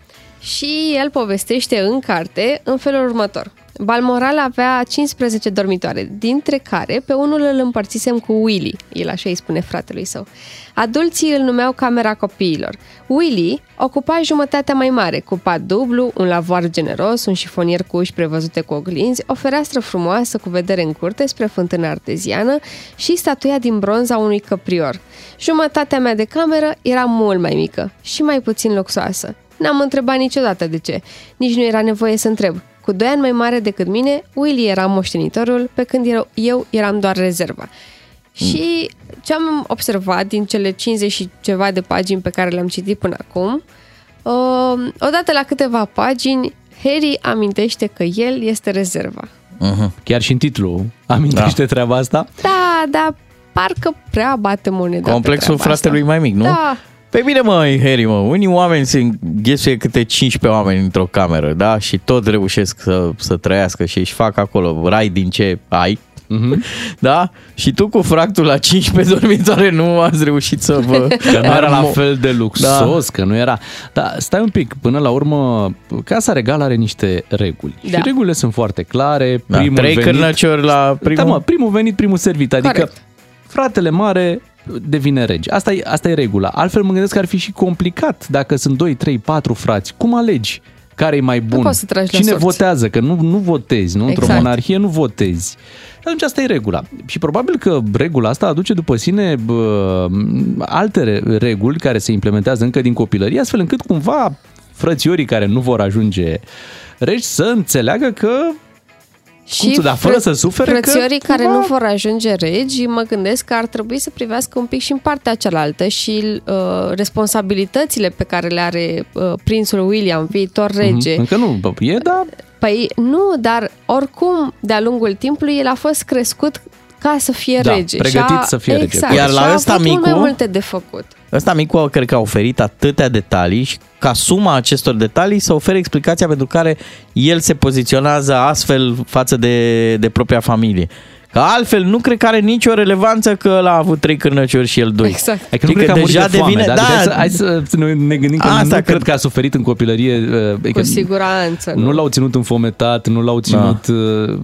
Și el povestește în carte în felul următor. Balmoral avea 15 dormitoare, dintre care pe unul îl împărțisem cu Willy, el așa îi spune fratelui său. Adulții îl numeau camera copiilor. Willy ocupa jumătatea mai mare, cu pat dublu, un lavoar generos, un șifonier cu uși prevăzute cu oglinzi, o fereastră frumoasă cu vedere în curte spre fântâna arteziană și statuia din bronz a unui căprior. Jumătatea mea de cameră era mult mai mică și mai puțin luxoasă. N-am întrebat niciodată de ce. Nici nu era nevoie să întreb. Cu doi ani mai mare decât mine, Willy era moștenitorul, pe când eu- eu eram doar rezerva. Și ce am observat din cele 50 și ceva de pagini pe care le-am citit până acum, uh, odată la câteva pagini, Harry amintește că el este rezerva. Chiar și în titlu amintește da. treaba asta. Da, da, parcă prea bate moneda pe Complexul treaba fratelui asta. mai mic, nu? Da. Pe bine, mă, Harry, mă, unii oameni se înghesuie câte 15 oameni într-o cameră, da? Și tot reușesc să, să trăiască și își fac acolo rai din ce ai, Mhm. Da? Și tu cu fractul la 15 dormitoare nu ați reușit să vă... Că nu era la armo- fel de luxos, da. că nu era... Dar stai un pic, până la urmă, Casa Regală are niște reguli. Da. Și regulile sunt foarte clare. Da, Primul trei venit, cârnăciori la primul... Da, mă, primul venit, primul servit. Adică Corect. fratele mare devine rege. Asta e, asta e regula. Altfel mă gândesc că ar fi și complicat dacă sunt 2, 3, 4 frați. Cum alegi? care e mai bun? poți să tragi la Cine sorți. votează? Că nu, nu votezi, nu? Într-o Exact. monarhie nu votezi. Și atunci asta e regula. Și probabil că regula asta aduce după sine bă, alte re- reguli care se implementează încă din copilărie, astfel încât cumva frățiorii care nu vor ajunge regi să înțeleagă că Cum să- dar fără fră- să sufere că frățiorii care cumva- nu vor ajunge regi, mă gândesc că ar trebui să privească un pic și în partea cealaltă și uh, responsabilitățile pe care le are uh, prințul William, viitor rege. Mhm. Încă nu, bă, e, dar Păi nu, dar oricum, de-a lungul timpului, el a fost crescut ca să fie Da, rege. pregătit și a, să fie rege. exact, Iar la și a ăsta avut mult mai micu- multe de făcut. Ăsta micu cred că a oferit atâtea detalii și ca suma acestor detalii să ofere explicația pentru care el se poziționează astfel față de, de propria familie. Că altfel nu cred că are nicio relevanță că ăla a avut trei cârnăciori și el doi. Exact. Adică nu Știi cred că a murit de foame, dar da, hai să, hai să ne ne gândim că Asta nu că- cred că a suferit în copilărie. uh, adică Cu siguranță. Nu l-au ținut înfometat, nu l-au ținut... uh,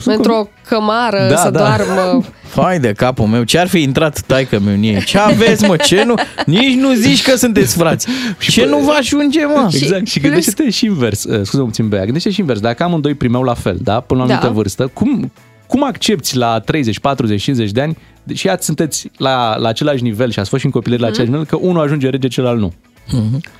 sunt Într-o cămară Da, să da. doarmă. Fai de capul meu, ce ar fi intrat taică meu în ei? Ce aveți, mă? Ce nu? Nici nu zici că sunteți frați. Ce nu vă ajunge, mă? Exact, și, plus- gândește-te și invers. Uh, Scuze-mă puțin, Bea, gândește și invers. Dacă amândoi primeau la fel, da? Până la o Da. anumită vârstă, cum, cum accepti la 30, 40, 50 de ani și ați sunteți la, la același nivel și ați fost și în copilărie Mhm. la același nivel, că unul ajunge rege, celălalt nu.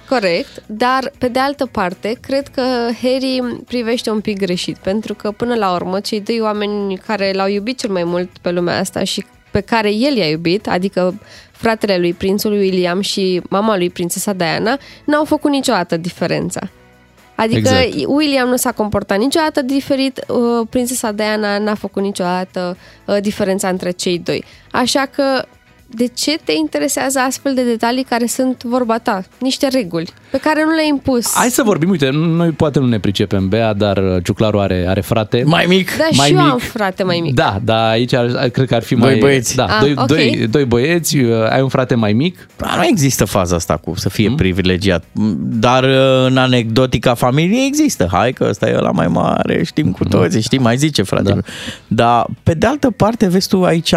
Corect, dar pe de altă parte, cred că Harry privește un pic greșit, pentru că până la urmă cei doi oameni care l-au iubit cel mai mult pe lumea asta și pe care el i-a iubit, adică fratele lui prințul William și mama lui prințesa Diana, n-au făcut niciodată diferența. Adică Exact. William nu s-a comportat niciodată diferit, uh, prințesa Diana n-a făcut niciodată uh, diferența între cei doi. Așa că de ce te interesează astfel de detalii care sunt vorba ta? Niște reguli pe care nu le-ai impus. Hai să vorbim, uite, noi poate nu ne pricepem, Bea, dar uh, Ciuclaru are, are frate. Mai mic. Da, mai și eu mic. am frate mai mic. Da, dar aici ar, cred că ar fi Doi mai... băieți. Da, Ah, doi, ok. doi, doi băieți, uh, ai un frate mai mic. Dar nu există faza asta cu să Hmm? fie privilegiat. Dar uh, în anecdotica familiei există. Hai că ăsta e ăla mai mare, știm cu toții, știi, mai zice fratele. Da. Dar pe de altă parte, vezi tu aici,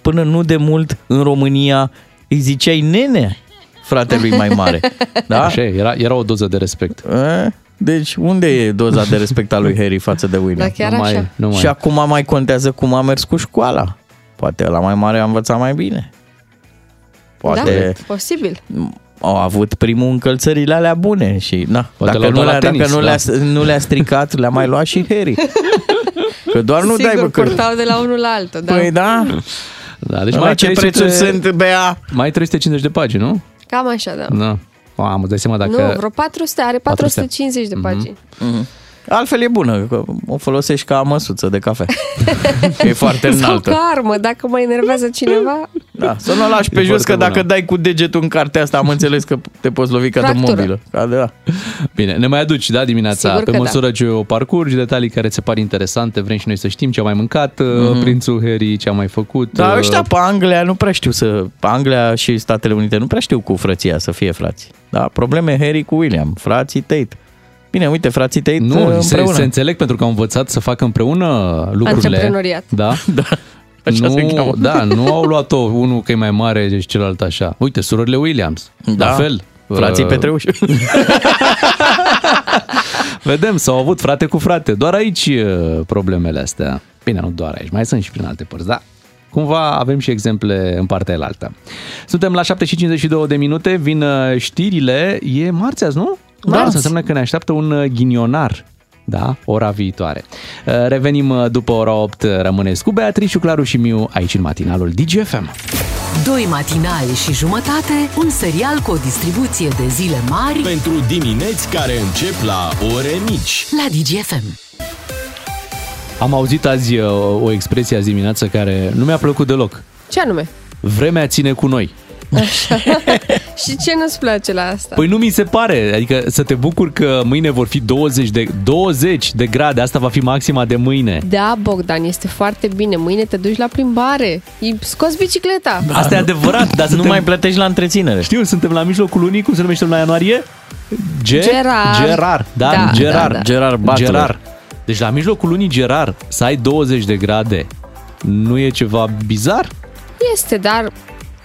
până nu de mult în România îi ziceai nene fratelui mai mare. Da? Așa e, era, era o doză de respect. E? Deci unde e doza de respect a lui Harry față de William? Da, chiar nu așa. mai, nu mai. Și acum mai contează cum a mers cu școala. Poate la mai mare a învățat mai bine. Poate Da, posibil. au avut primul încălțările alea bune și na, Poate dacă, l-au nu dat la le-a, dacă tenis, nu, da. le-a, nu le-a stricat, le-a mai luat și Harry. Că doar nu Sigur, dai, bă, că... purtau de la unul la altul. Da. Păi da, Da, deci deci mai, ce 300 prețuri sunt, Bea? mai 350 de pagini, nu? Cam așa, da. Da. Mamă, îți dai seama dacă... Nu, vreo 400, are 450 de pagini. Altfel e bună, că o folosești ca măsuță de cafea. e foarte Sau înaltă. ca armă, dacă mă enervează cineva, Da, să nu o lași pe E jos, foarte că dacă bună. dai cu degetul în cartea asta, am înțeles că te poți lovi ca de Fractură. mobilă. Ca de, da. Bine, ne mai aduci, da, dimineața, Sigur pe că da. măsură ce o parcurgi, detalii care ți se par interesante, vrem și noi să știm ce a mai mâncat mm-hmm. prințul Harry, ce a mai făcut. Dar uh, ăștia pe Anglia nu prea știu să... Pe Anglia și Statele Unite nu prea știu cu frăția să fie frați. Da, probleme Harry cu William, frații Tate. Bine, uite, frații Tate Nu, se, împreună. se înțeleg pentru că au învățat să facă împreună lucrurile. Antreprenoriat. Da? Da, așa se nu, cheamă. da, nu au luat-o unul că e mai mare și celălalt așa. Uite, surorile Williams, Da. la fel. Frații Uh, Petreuși. Vedem, s-au avut frate cu frate. Doar aici uh, problemele astea. Bine, nu doar aici, mai sunt și prin alte părți, da? Cumva avem și exemple în partea elaltă. Suntem la 7 și 52 de minute, vin uh, știrile. E marți azi, nu? Da, asta înseamnă că ne așteaptă un uh, ghinionar. Da, ora viitoare. Uh, Revenim uh, după ora 8, rămâneți cu Beatrice, Claru și Miu aici în matinalul DGFM. Doi matinali și jumătate, un serial cu o distribuție de zile mari Pentru dimineți care încep la ore mici. la DGFM. Am auzit azi uh, o expresie azi dimineață care nu mi-a plăcut deloc. ce anume? Vremea ține cu noi. Și ce nu-ți place la asta? Păi nu mi se pare, adică să te bucur că mâine vor fi 20 de, 20 de grade, asta va fi maxima de mâine. Da, Bogdan, este foarte bine. Mâine te duci la plimbare. Îi scoți bicicleta. Asta e adevărat, dar Nu suntem, mai plătești la întreținere. știu, suntem la mijlocul lunii, cum se numește la ianuarie? Ge- Gerard. Gerard, da, Da, Gerard. da, da. Gerard Butler. Gerard. Deci la mijlocul lunii Gerard, să ai 20 de grade, nu e ceva bizar? Este, dar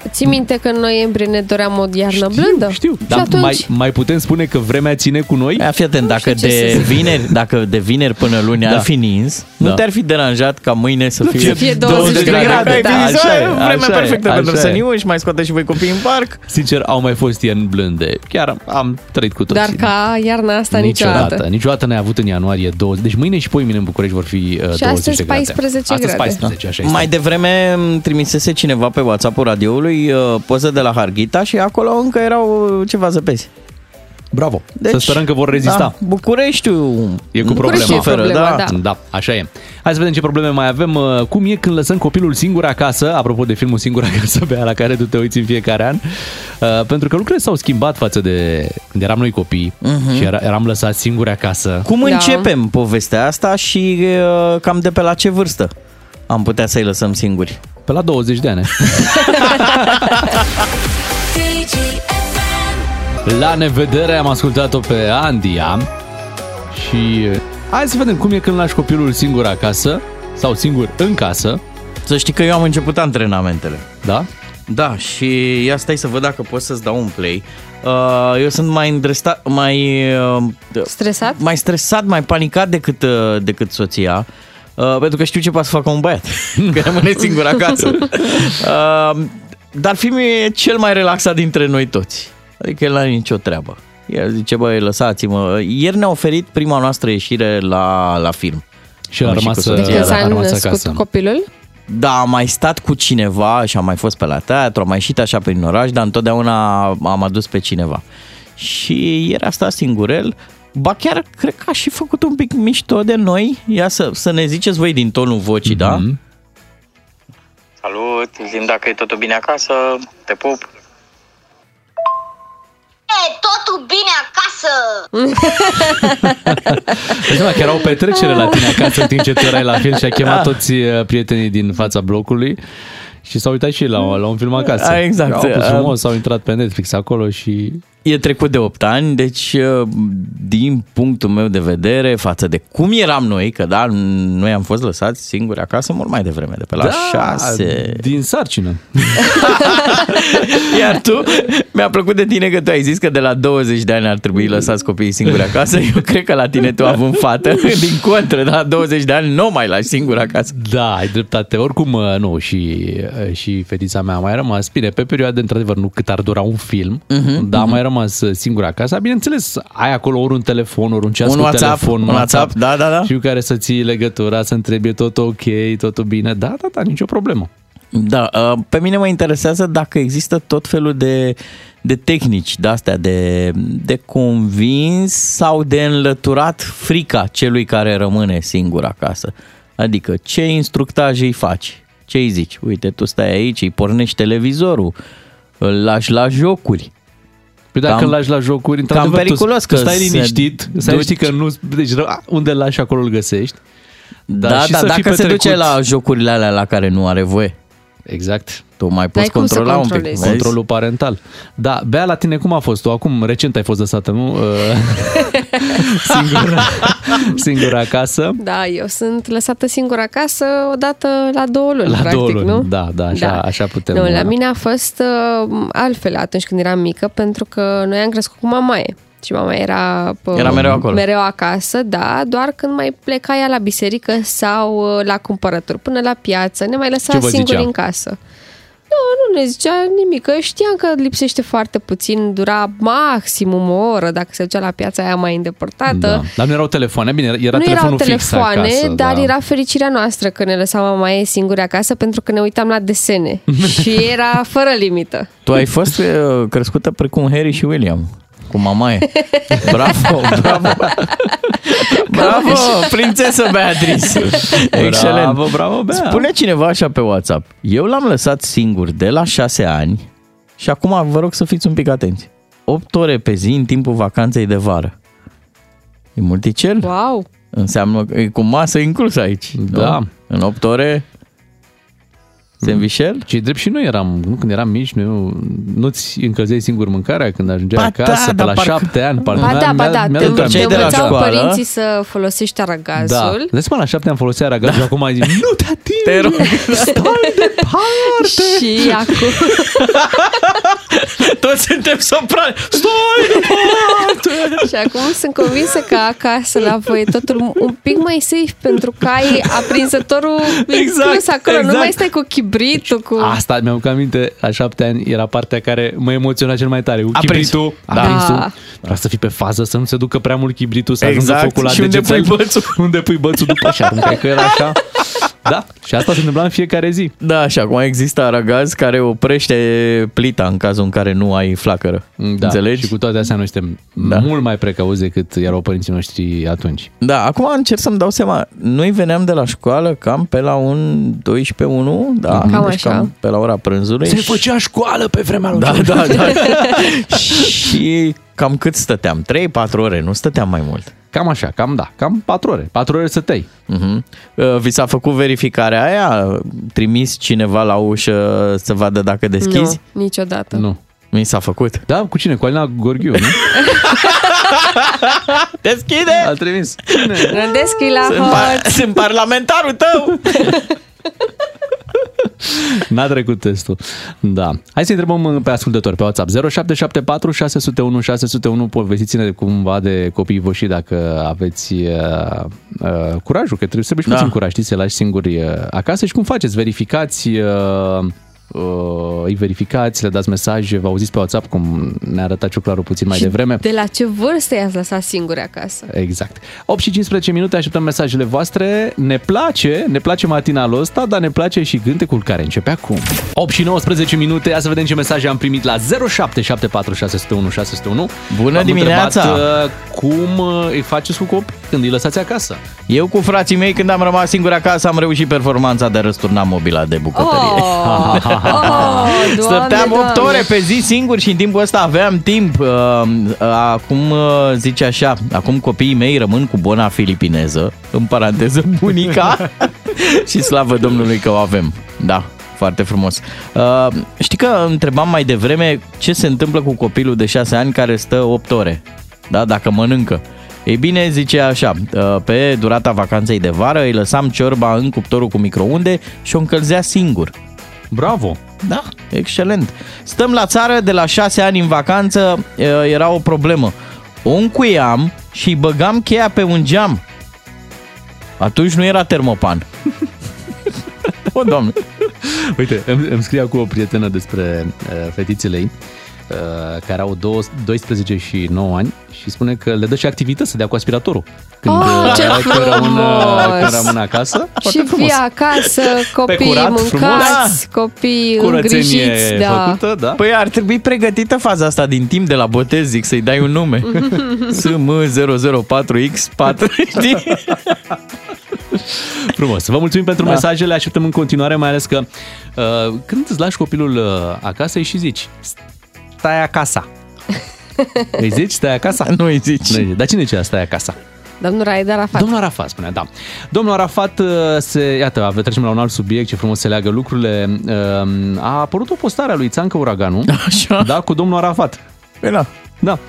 ții minte că în noiembrie ne doream o iarnă blândă? Știu, Și dar atunci... mai, mai putem spune că vremea ține cu noi? Ia fi atent, dacă știu ce de, să zic. vineri, dacă de vineri până luni Da. ar fi nins, Da. nu te-ar fi deranjat ca mâine să fie, Să fie 20 de grade, Ai da. fi zis, Așa "Aia e, e vremea așa e, perfectă așa pentru e." săniu și mai scoate și voi copii în parc. Sincer, au mai fost ierni blânde. Chiar am trăit cu toții. Dar ca iarna asta niciodată. Niciodată. Niciodată n-ai avut în ianuarie 20. Deci mâine și poi mine în București vor fi uh, 20 astăzi de grade. 14 Astăzi grade. 14, așa este. Mai devreme îmi trimisese cineva pe WhatsApp-ul radioului uh, poză de la Harghita și acolo încă erau uh, ceva zăpezi. Bravo. Deci, să sperăm că vor rezista. Da, Bucureștiul E cu București problema. e problema, da. da, așa e. Hai să vedem ce probleme mai avem. Uh, Cum e când lăsăm copilul singur acasă, apropo de filmul Singur acasă pe la care tu te uiți în fiecare an, uh, pentru că lucrurile s-au schimbat față de când eram noi copii Mhm. și era, eram lăsați singuri acasă. Cum Da. începem povestea asta și uh, cam de pe la ce vârstă am putea să-i lăsăm singuri? Pe la 20 de ani. La nevedere am ascultat-o pe Andia și uh, hai să vedem cum e când lași copilul singur acasă sau singur în casă, Să știi că eu am început antrenamentele. da? Da, și ia stai să văd dacă pot să-ți dau un play. Uh, eu sunt mai îndrestat, mai, uh, Stresat? mai stresat, mai panicat decât, uh, decât soția. Uh, pentru că știu ce poate să facă un băiat, că rămâne singur acasă. Uh, dar filmul e cel mai relaxat dintre noi toți. Adică el n-are nicio treabă. El zice, băi, lăsați-mă. Ieri ne-a oferit prima noastră ieșire la, la film. Și a Am rămas, și cu uh, De soția, când da. s-a a rămas născut acasă. copilul? Da, am mai stat cu cineva și am mai fost pe la teatru, am mai ieșit așa prin oraș, dar întotdeauna am adus pe cineva. Și era asta singurel, ba chiar cred că a și făcut un pic mișto de noi. Ia să, să ne ziceți voi din tonul vocii, mm-hmm. da? Mhm. Salut, zim dacă e totul bine acasă, te pup. E totul bine acasă! Deci, seama că era o petrecere la tine acasă în timp ce tu erai la film și a chemat Da. toți uh, prietenii din fața blocului și s-au uitat și ei la, la un film acasă. A, exact. Au pus A- frumos, s-au intrat pe Netflix acolo și... E trecut de 8 ani, deci uh, din punctul meu de vedere, față de cum eram noi, că da, noi am fost lăsați singuri acasă mult mai devreme, de pe la 6. Da, din sarcină. Iar tu, mi-a plăcut de tine că tu ai zis că de la 20 de ani ar trebui lăsați copiii singuri acasă. Eu cred că la tine tu având fată, din contră, de la 20 de ani nu o mai lași singur acasă. Da, ai dreptate. Oricum, uh, nu, și, uh, și fetița mea a mai rămas. Bine, pe perioade, într-adevăr, nu cât ar dura un film, Mhm, uh-huh, dar a mai rămas uh, singură acasă. Bineînțeles, ai acolo ori un telefon, ori un ceas Un cu WhatsApp, telefon. un WhatsApp, da, da, da. Și cu care să ții legătura, să întrebi e tot ok, totul bine. Da, da, da, nicio problemă. Da, uh, pe mine mă interesează dacă există tot felul de, de tehnici de astea, de, de convins sau de înlăturat frica celui care rămâne singur acasă. Adică ce instructaje îi faci? Ce îi zici? Uite, tu stai aici, îi pornești televizorul, îl lași la jocuri. Păi dacă Cam- îl lași la jocuri, într-adevăr, periculos tu, că tu stai se liniștit, stai duci- liniștit că nu... Deci ră- unde îl lași, acolo îl găsești. Da, da, și da să fii dacă se petrecut. duce la jocurile alea la care nu are voie, Exact. tu mai poți cum să controla un pic. controlezi. vezi? Controlul parental. Da, Bea, la tine cum a fost? Tu acum, recent ai fost lăsată, nu? singură, singură acasă. Da, eu sunt lăsată singură acasă odată la două luni, La practic, două luni. nu? Da, da, așa, așa putem. Nu, la mine a fost uh, altfel atunci când eram mică, pentru că noi am crescut cu mamaie. Și mama era, pă, Era mereu acolo. mereu acasă, da, doar când mai pleca ea la biserică sau uh, la cumpărături, până la piață, ne mai Ce lăsa vă singuri zicea? în casă. Nu, nu ne zicea nimic, că știam că lipsește foarte puțin, dura maximum o oră dacă se ducea la piața aia mai îndepărtată. Da. Dar nu erau telefoane, bine, era nu erau telefonul telefoane, fix acasă. dar da. era fericirea noastră că ne lăsa mama ei singuri acasă pentru că ne uitam la desene și era fără limită. Tu ai fost uh, crescută precum Harry și William, cu mamaie. Bravo, bravo. Bravo, prințesă Beatrice. Excelent. Bravo, bravo, Bea. Spune cineva așa pe WhatsApp. Eu l-am lăsat singur de la șase ani Și acum vă rog să fiți un pic atenți. 8 ore pe zi în timpul vacanței de vară. E multicel? Wow! Înseamnă că e cu masă inclus aici. Da. Nu? În 8 ore Sandvișel? Ce drept și noi eram, nu, când eram mici, nu, nu-ți încălzeai singur mâncarea când ajungeai Ba acasă, da, pe dar la parcă- șapte ani. Parcă Ba mi-a- da, ba mi-a- da, mi-a te, adus te aminte. de la învățau școală. părinții să folosești Da. aragazul. Dă seama, la șapte ani folosea aragazul și acum ai zis, nu te atingi, Te rog. stai departe. Și acum, Toți suntem soprani. Stai departe! și acum sunt convinsă că acasă la voi e totul un pic mai safe pentru că ai aprinsătorul Exact, inclus acolo. Nu exact. mai stai cu chibritul, cu... Asta mi-am aminte, la șapte ani era partea care mă emoționa cel mai tare. Cu Aprinsul. chibritul, Da. aprinsul. Da. Vreau să fii pe fază, să nu se ducă prea mult chibritul, să Exact. ajungă focul la Și unde degețel. pui bățul? Unde pui bățul după și aruncai că era așa. Da, și asta se întâmpla în fiecare zi. Da, și acum există aragaz care oprește plita în cazul în care nu ai flacără. Da, Înțelegi? Și cu toate astea noi suntem Da. da. mult mai precauți decât erau părinții noștri atunci. Da, acum încerc să-mi dau seama. Noi veneam de la școală cam pe la un 12 1, da, Cam deci așa. cam pe la ora prânzului. Se și- făcea școală pe vremea lui Da, George. da, da. și cam cât stăteam? 3-4 ore, nu stăteam mai mult. Cam așa, cam da, cam 4 ore. 4 ore să tăi. Uh-huh. Vi s-a făcut verificarea aia? Trimis cineva la ușă să vadă dacă deschizi? Nu, niciodată. Nu. Mi s-a făcut. Da, cu cine? Cu Alina Gorghiu, nu? Deschide! A trimis. Cine? Rândeschi la Sunt, hot. par- sunt parlamentarul tău! N-a trecut testul. Da. Hai să întrebăm pe ascultători pe WhatsApp. 0774 601 601. Povestiți-ne cumva de copiii voștri dacă aveți uh, uh, curajul, că trebuie, trebuie și Da. puțin curaj, știți, să lași singuri uh, acasă și cum faceți? Verificați uh, uh, îi verificați, le dați mesaje, vă auziți pe WhatsApp cum ne-a arătat ciuclarul puțin mai Și devreme. De la ce vârstă i-ați lăsat singuri acasă? Exact. 8 și 15 minute, așteptăm mesajele voastre. Ne place, ne place matinalul ăsta, dar ne place și cântecul care începe acum. 8 și 19 minute, ia să vedem ce mesaje am primit la 0774 601 601. Bună V-am dimineața! întrebat, uh, cum uh, îi faceți cu copii când îi lăsați acasă? Eu cu frații mei, când am rămas singur acasă, am reușit performanța de a răsturna mobila de bucătărie. Oh, oh, doamne, Stăteam 8 doamne. ore pe zi singur și în timpul ăsta aveam timp. Uh, uh, Acum uh, zice așa, acum copiii mei rămân cu bona filipineză, în paranteză bunica, și slavă Domnului că o avem. Da, foarte frumos. Uh, știi că întrebam mai devreme ce se întâmplă cu copilul de 6 ani care stă 8 ore, da, dacă mănâncă. Ei bine, zice așa, uh, pe durata vacanței de vară îi lăsam ciorba în cuptorul cu microunde și o încălzea singur. Bravo! Da, excelent. Stăm la țară de la șase ani în vacanță, e, era o problemă. O încuiam și îi băgam cheia pe un geam. Atunci nu era termopan. o, doamne. Uite, îmi, îmi scrie acum o prietenă despre uh, fetițele ei uh, care au două- 12 și 9 ani și spune că le dă și activități să dea cu aspiratorul. Când, Oh, uh, ce când, rămân, uh, frumos! când rămân acasă. Și Foarte frumos. fii acasă, copii curat, mâncați, copii Curățenie îngrijiți. Da. făcută, da? Păi ar trebui pregătită faza asta din timp de la botez, zic, să-i dai un nume. SM004X4, știi? Frumos. Vă mulțumim pentru Da. da. mesajele, așteptăm în continuare, mai ales că uh, când îți lași copilul uh, acasă îi și zici stai acasă. îi zici stai acasă? Nu îi zici. Nu îi zici. Dar cine zicea stai acasă? Domnul Raed Arafat. Domnul Arafat spunea, da. Domnul Arafat uh, se, iată, ave- trecem la un alt subiect, ce frumos se leagă lucrurile. Uh, A apărut o postare a lui Țancă Uraganu, Așa. da, cu domnul Arafat. Păi da. Da.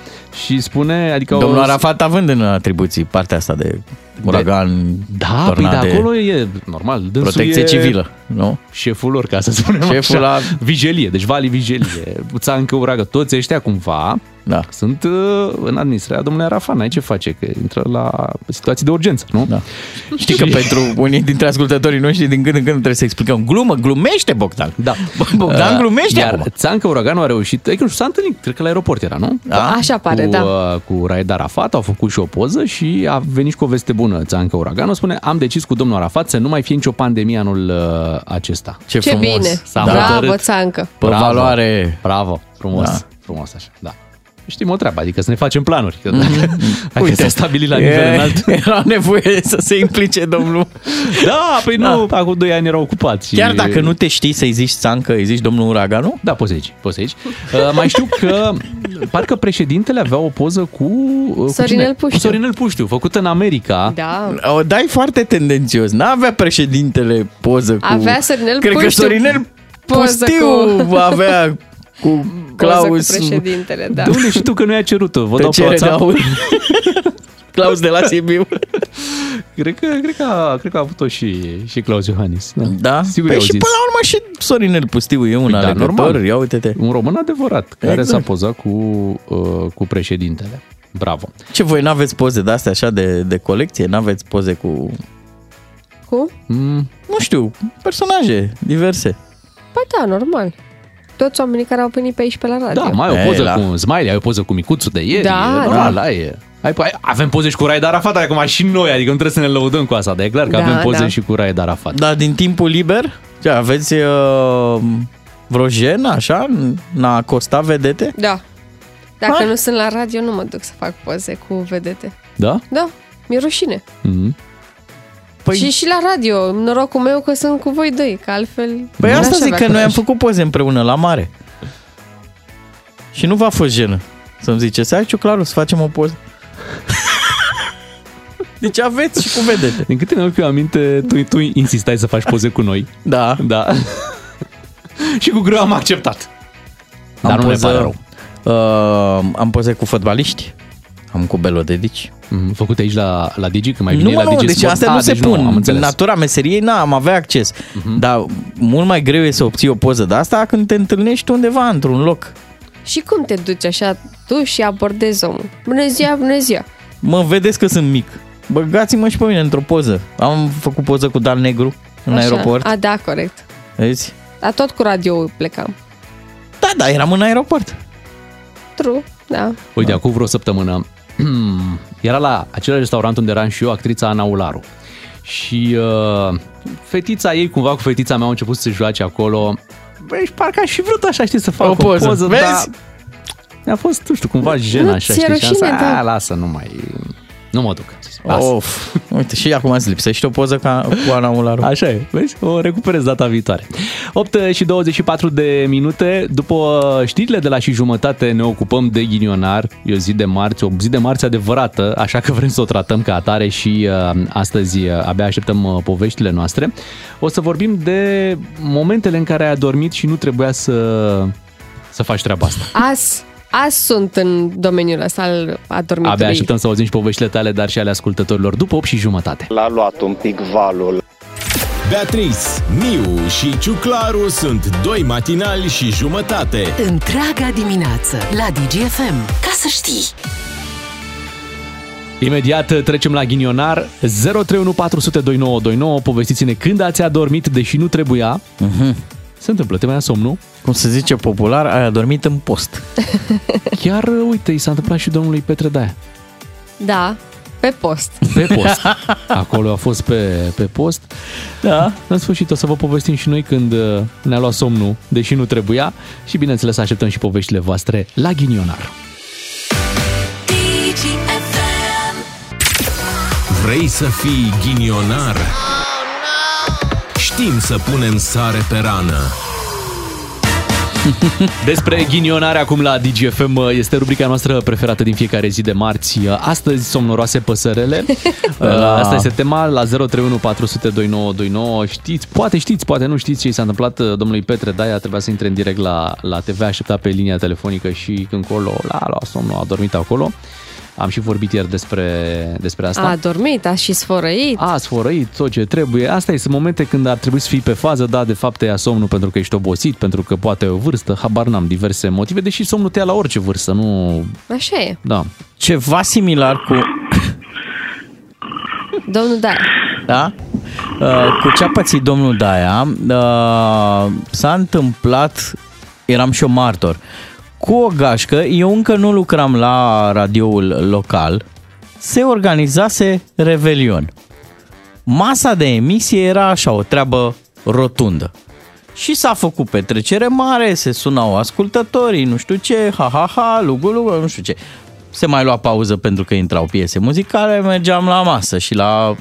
Și spune, adică... Domnul o- Arafat având în atribuții partea asta de uragan, Da, păi de tornade, acolo e normal. Dânsul protecție e civilă, nu? Șeful lor, ca să spunem Șeful așa. la- Vigelie, deci Vali Vigelie, Țancă Uragă, toți ăștia cumva Da. sunt uh, în administrarea domnului Arafat. N-ai ce face, că intră la situații de urgență, nu? Da. Știi că Și- pentru unii dintre ascultătorii noștri din când în când trebuie să explicăm. Glumă, glumește Bogdan. Da. Bogdan glumește Iar acum. Țancă Uraganu a reușit, adică nu știu, s-a întâlnit, cred că la aeroport era, nu? Da. Așa pare, cu, da. uh, cu Raed Arafat, au făcut și o poză și a venit și cu o veste bună Țancă Uraganu. Spune, am decis cu domnul Arafat să nu mai fie nicio pandemie anul uh, acesta. Ce, Ce frumos. bine. S-a Bravo, hotărât. Țancă. Pe valoare. Bravo, frumos, Da. frumos așa, da. Știm o treabă, adică să ne facem planuri. Că Mhm. dacă, dacă Uite, s-a stabilit la nivel e- înalt. Era nevoie să se implice domnul. Da, păi nu, acum 2 ani erau ocupați. Chiar dacă nu te știi să-i zici Țancă, îi zici domnul Uraganu? Da, poți să zici, poți să zici. Uh, mai știu că parcă președintele avea o poză cu... uh, cu Sorinel cine? Puștiu. Cu Sorinel Puștiu, făcută în America. Da. O dai foarte tendențios. N-avea președintele poză cu... Avea Sorinel Cred că Puștiu Sorinel poză Pustiu cu- avea cu Poză cu Claus... președintele, da. De unde știi tu că nu i-a cerut-o? Vă dau pe Tăcere de WhatsApp. aur. Claus de la Sibiu. Cred că, cred că, a, cred că a avut-o și, și Claus Iohannis. Da? Da? Sigur păi i-au și zis. până la urmă și Sorinel Pustiu e un Păi da, alegător. normal. Ia uite-te. Un român adevărat, care Exact. s-a pozat cu, uh, cu președintele. Bravo. Ce, voi n-aveți poze de-astea așa de, de colecție? N-aveți poze cu, Cu? Mm, nu știu, personaje diverse? Păi da, normal. Toți oamenii care au venit pe aici pe la radio. da, mai ai o E, poză la- cu Smiley, ai o poză cu micuțul de ieri. Da, e normal, da. ai, ai, ai, avem poze și cu Raed Arafat acum și noi, adică nu trebuie să ne lăudăm cu asta, dar e clar că Da, avem poze da. și cu Raed Arafat. Dar din timpul liber? Ce, aveți uh, vreo jenă, așa? N-a costat vedete? Da. Dacă Hai. nu sunt la radio, nu mă duc să fac poze cu vedete. Da? Da, mi-e rușine. Mm-hmm. Păi, Și și la radio, norocul meu că sunt cu voi doi, că altfel... păi n-aș asta zic avea că noi am curaj. făcut poze împreună la mare. Și nu v-a fost jenă să-mi ziceți, hai Ciuclaru, să facem o poză. Deci aveți și cu vedete. Din câte mi-am eu aminte, tu, tu insistai să faci poze cu noi. Da. Da. și cu greu am acceptat. Dar am nu ne pare rău. Uh, am poze cu fotbaliști. Am cu Belo Dedici. Mm, Făcut aici la, la Digi, când mai nu, vine mă, la nu, Digi deci Sport? astea Ah, nu se deci pun. am în înțeles. natura meseriei, na, am avea acces. Mhm. Dar mult mai greu e să obții o poză de asta când te întâlnești undeva într-un loc. Și cum te duci așa tu și abordezi omul? Bună ziua, bună ziua! Mă vedeți că sunt mic. Băgați-mă și pe mine într-o poză. Am făcut poză cu Dan Negru în Așa. aeroport. A, da, corect. Vezi? Dar tot cu radio plecam. Da, da, eram în aeroport. True, da. Uite, acum vreo săptămână era la același restaurant unde eram și eu, actrița Ana Ularu. Și uh, fetița ei, cumva cu fetița mea, au început să joace acolo. Băi, și parcă aș fi vrut așa, știi, să fac O o, poză. poză, Vezi? dar mi-a fost, nu știu, cumva jenă Nu, așa, ți-e știi, și am zis, rușine, da. "A, lasă, nu mai, nu mă duc. Am zis, Lasă. Of. Uite, și acum îți lipsește o poză ca, cu Ana Ularu. Așa e, vezi? O recuperez data viitoare. 8 și 24 de minute. După știrile de la și jumătate ne ocupăm de ghinionar. E o zi de marți, o zi de marți adevărată, așa că vrem să o tratăm ca atare și uh, astăzi uh, abia așteptăm uh, poveștile noastre. O să vorbim de momentele în care ai adormit și nu trebuia să, să faci treaba asta. Azi, azi sunt în domeniul ăsta al adormitului. Abia așteptăm să auzim și poveștile tale, dar și ale ascultătorilor după 8 și jumătate. L-a luat un pic valul. Beatrice, Miu și Ciuclaru sunt doi matinali și jumătate. Întreaga dimineață la DGFM. Ca să știi! Imediat trecem la ghinionar 031402929 Povestiți-ne când ați adormit deși nu trebuia Mhm. Se întâmplă, te mai ia somnul Cum se zice popular, ai adormit în post. Chiar, uite, i s-a întâmplat și domnului Petre Daia Da, pe post. Pe post Acolo a fost pe, pe post Da. În sfârșit o să vă povestim și noi când uh, ne-a luat somnul Deși nu trebuia Și bineînțeles așteptăm și poveștile voastre la ghinionar Vrei să fii ghinionar? Știm să punem sare pe rană. Despre ghinionare acum la DGFM este rubrica noastră preferată din fiecare zi de marți. Astăzi, somnoroase păsărele. Da. Asta este tema la 031 400 2929. Știți, poate știți, poate nu știți ce i s-a întâmplat domnului Petre Daia. Trebuia să intre în direct la, la TV, aștepta pe linia telefonică și când colo, la, la somnul, a dormit acolo. Am și vorbit ieri despre, despre asta. A dormit, a și sfărăit. A sfărăit tot ce trebuie. Asta sunt momente când ar trebui să fii pe fază, da, de fapt te ia somnul pentru că ești obosit, pentru că poate ai o vârstă, habar n-am, diverse motive, deși somnul te ia la orice vârstă, nu... Așa e. Da. Ceva similar cu... Domnul Daia. Da? Uh, cu ce a pățit domnul Daia, uh, s-a întâmplat, eram și eu martor, cu o gașcă, eu încă nu lucram la radioul local, se organizase Revelion. Masa de emisie era așa, o treabă rotundă. Și s-a făcut petrecere mare, se sunau ascultătorii, nu știu ce, ha, ha, ha, lugu, lugu, nu știu ce. Se mai lua pauză pentru că intrau piese muzicale, mergeam la masă și la